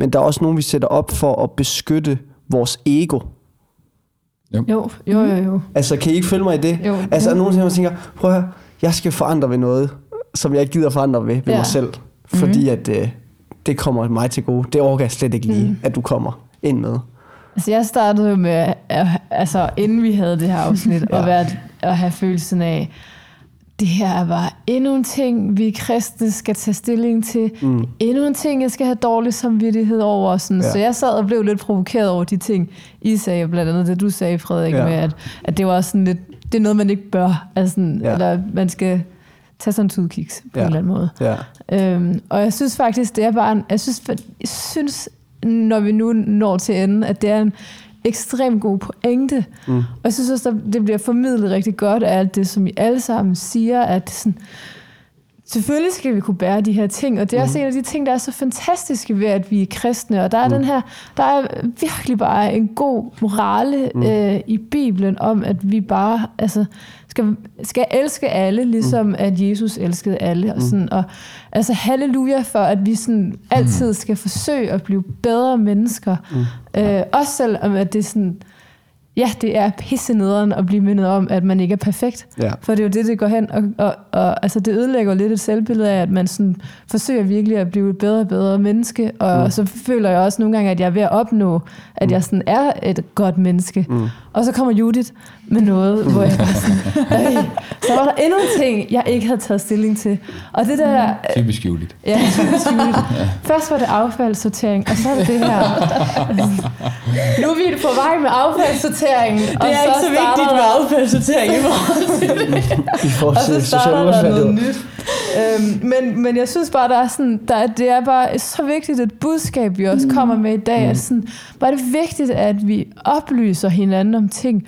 men der er også nogen, vi sætter op for at beskytte vores ego. Jo, jo, jo, jo. Altså, kan I ikke følge mig i det? Jo. Altså, er der nogen, der tænker, prøv at høre, jeg skal forandre ved noget, som jeg ikke gider forandre ved, ved Ja. mig selv. Fordi at øh, det kommer mig til gode. Det overgår jeg slet ikke lige, at du kommer ind med. Altså, jeg startede jo med, altså, inden vi havde det her afsnit. Ja. at, være, at have følelsen af, det her var endnu en ting, vi kristne skal tage stilling til. Mm. Endnu en ting, jeg skal have dårlig samvittighed over. Sådan. Ja. Så jeg sad og blev lidt provokeret over de ting, I sagde, blandt andet det, du sagde, Frederik, ja. Med, at, at det var sådan lidt, det er noget, man ikke bør. Altså, Ja. Eller man skal tage sådan en tudkiks på Ja. en eller anden måde. Ja. Øhm, og jeg synes faktisk, det er bare en, jeg synes, jeg synes, når vi nu når til enden, at det er en ekstremt god pointe. Mm. Og jeg synes også, at det bliver formidlet rigtig godt af alt det, som I alle sammen siger, at sådan, selvfølgelig skal vi kunne bære de her ting, og det er også en af de ting, der er så fantastiske ved, at vi er kristne, og der er den her, der er virkelig bare en god morale mm. øh, i Bibelen om, at vi bare, altså, skal, skal elske alle, ligesom mm. at Jesus elskede alle, og sådan, og altså halleluja for, at vi sådan altid skal forsøge at blive bedre mennesker, mm. øh, også selvom at det sådan, ja, det er pisse nederen at blive mindet om, at man ikke er perfekt. Ja. For det er jo det, det går hen. Og, og, og altså, det ødelægger lidt et selvbillede af, at man sådan forsøger virkelig at blive et bedre og bedre menneske. Og mm. så føler jeg også nogle gange, at jeg er ved at opnå, at jeg sådan er et godt menneske. Mm. Og så kommer Judith med noget, mm. hvor jeg bare sådan, "Øj, så var der endnu en ting, jeg ikke havde taget stilling til. Og det der... Typisk Juligt. Ja, typisk Judith. Først var det affaldssortering, og så er det det her. nu er vi på vej med affaldssorteringen. Det er ikke så vigtigt med affaldssortering i I forhold og til så starter der noget nyt. Øhm, men, men jeg synes bare, der er sådan, der, det er bare så vigtigt et budskab, vi også kommer med i dag. At sådan, er det vigtigt, at vi oplyser hinanden om ting.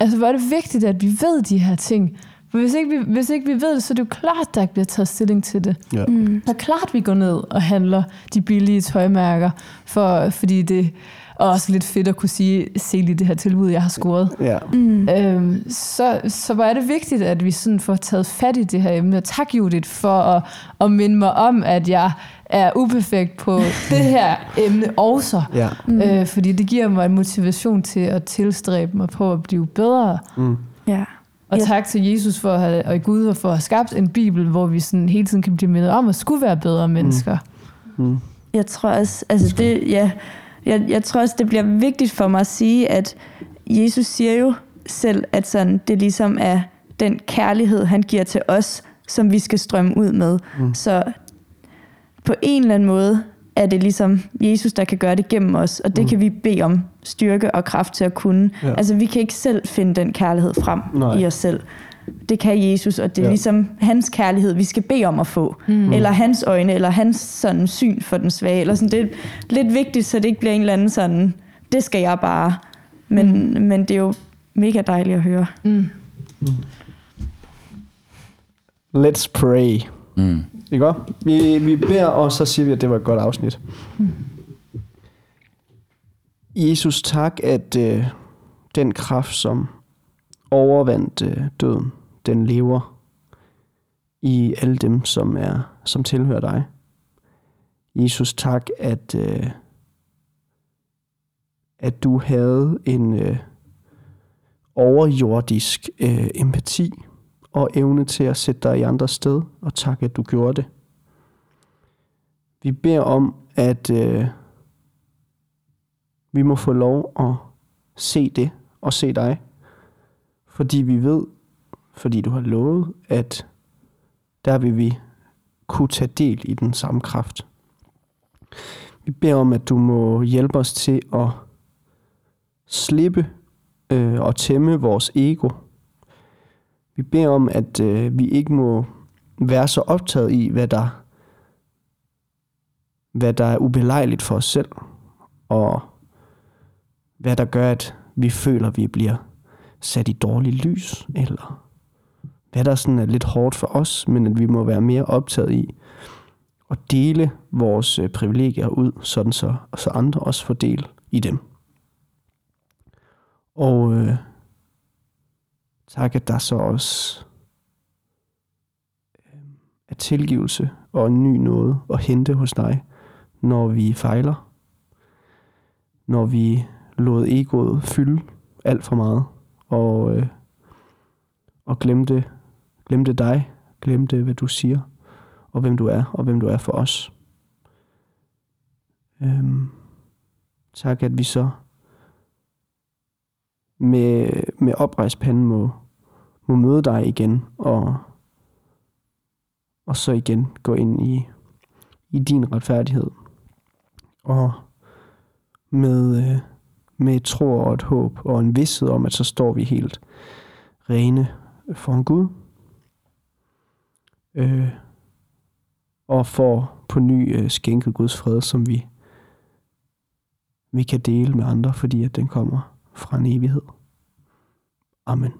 Altså, er det vigtigt, at vi ved de her ting. For hvis ikke, vi, hvis ikke vi ved det, så er det jo klart, der ikke bliver taget stilling til det. Ja. Mm. Så klart, vi går ned og handler de billige tøjmærker, for, fordi det er også lidt fedt at kunne sige, se lige det her tilbud, jeg har scoret. Ja. Mm. Øhm, så, så var det vigtigt, at vi sådan får taget fat i det her emne. Og tak, Judith, for at, at minde mig om, at jeg er uperfekt på det her emne også. Ja. Øh, fordi det giver mig en motivation til at tilstræbe mig på at blive bedre. Ja. Og Ja. tak til Jesus for at have, og Gud for at have skabt en bibel, hvor vi sådan hele tiden kan blive mindet om at skulle være bedre mennesker. Jeg tror også, altså det, ja, jeg, jeg tror også, det bliver vigtigt for mig at sige, at Jesus siger jo selv, at sådan, det ligesom er den kærlighed, han giver til os, som vi skal strømme ud med. Mm. Så på en eller anden måde er det ligesom Jesus, der kan gøre det gennem os, og det mm. kan vi bede om styrke og kraft til at kunne. Ja. Altså vi kan ikke selv finde den kærlighed frem Nej. i os selv. Det kan Jesus, og det er Ja. ligesom hans kærlighed, vi skal bede om at få. Mm. Eller hans øjne, eller hans sådan syn for den svage. Eller sådan. Det er lidt vigtigt, så det ikke bliver en eller anden sådan, det skal jeg bare. Men, mm. men det er jo mega dejligt at høre. Mm. Let's pray. Mm. Ikke? Vi, vi beder, og så siger vi, at det var et godt afsnit. Jesus, tak, at øh, den kraft, som overvandt øh, døden, den lever i alle dem, som er som tilhører dig. Jesus, tak, at, øh, at du havde en øh, overjordisk øh, empati og evne til at sætte dig i andre sted, og tak, at du gjorde det. Vi beder om, at øh, vi må få lov at se det og se dig, fordi vi ved, fordi du har lovet, at der vil vi kunne tage del i den samme kraft. Vi beder om, at du må hjælpe os til at slippe øh, og tæmme vores ego. Vi beder om, at øh, vi ikke må være så optaget i, hvad der, hvad der er ubelejligt for os selv, og hvad der gør, at vi føler, at vi bliver sat i dårligt lys, eller hvad der sådan er lidt hårdt for os, men at vi må være mere optaget i at dele vores øh, privilegier ud, sådan så, og så andre også får del i dem. Og øh, tak, at der så også øh, er tilgivelse og en ny noget at hente hos dig, når vi fejler. Når vi lod egoet fylde alt for meget, og, øh, og glemte, glemte dig, glemte, hvad du siger, og hvem du er, og hvem du er for os. Øhm, tak, at vi så med, med oprejst pande må, må møde dig igen, og, og så igen gå ind i, i din retfærdighed. Og med, øh, med et tro og et håb og en vidshed om, at så står vi helt rene for en Gud. Øh, og får på ny øh, skænket Guds fred, som vi, vi kan dele med andre, fordi at den kommer fra en evighed. Amen.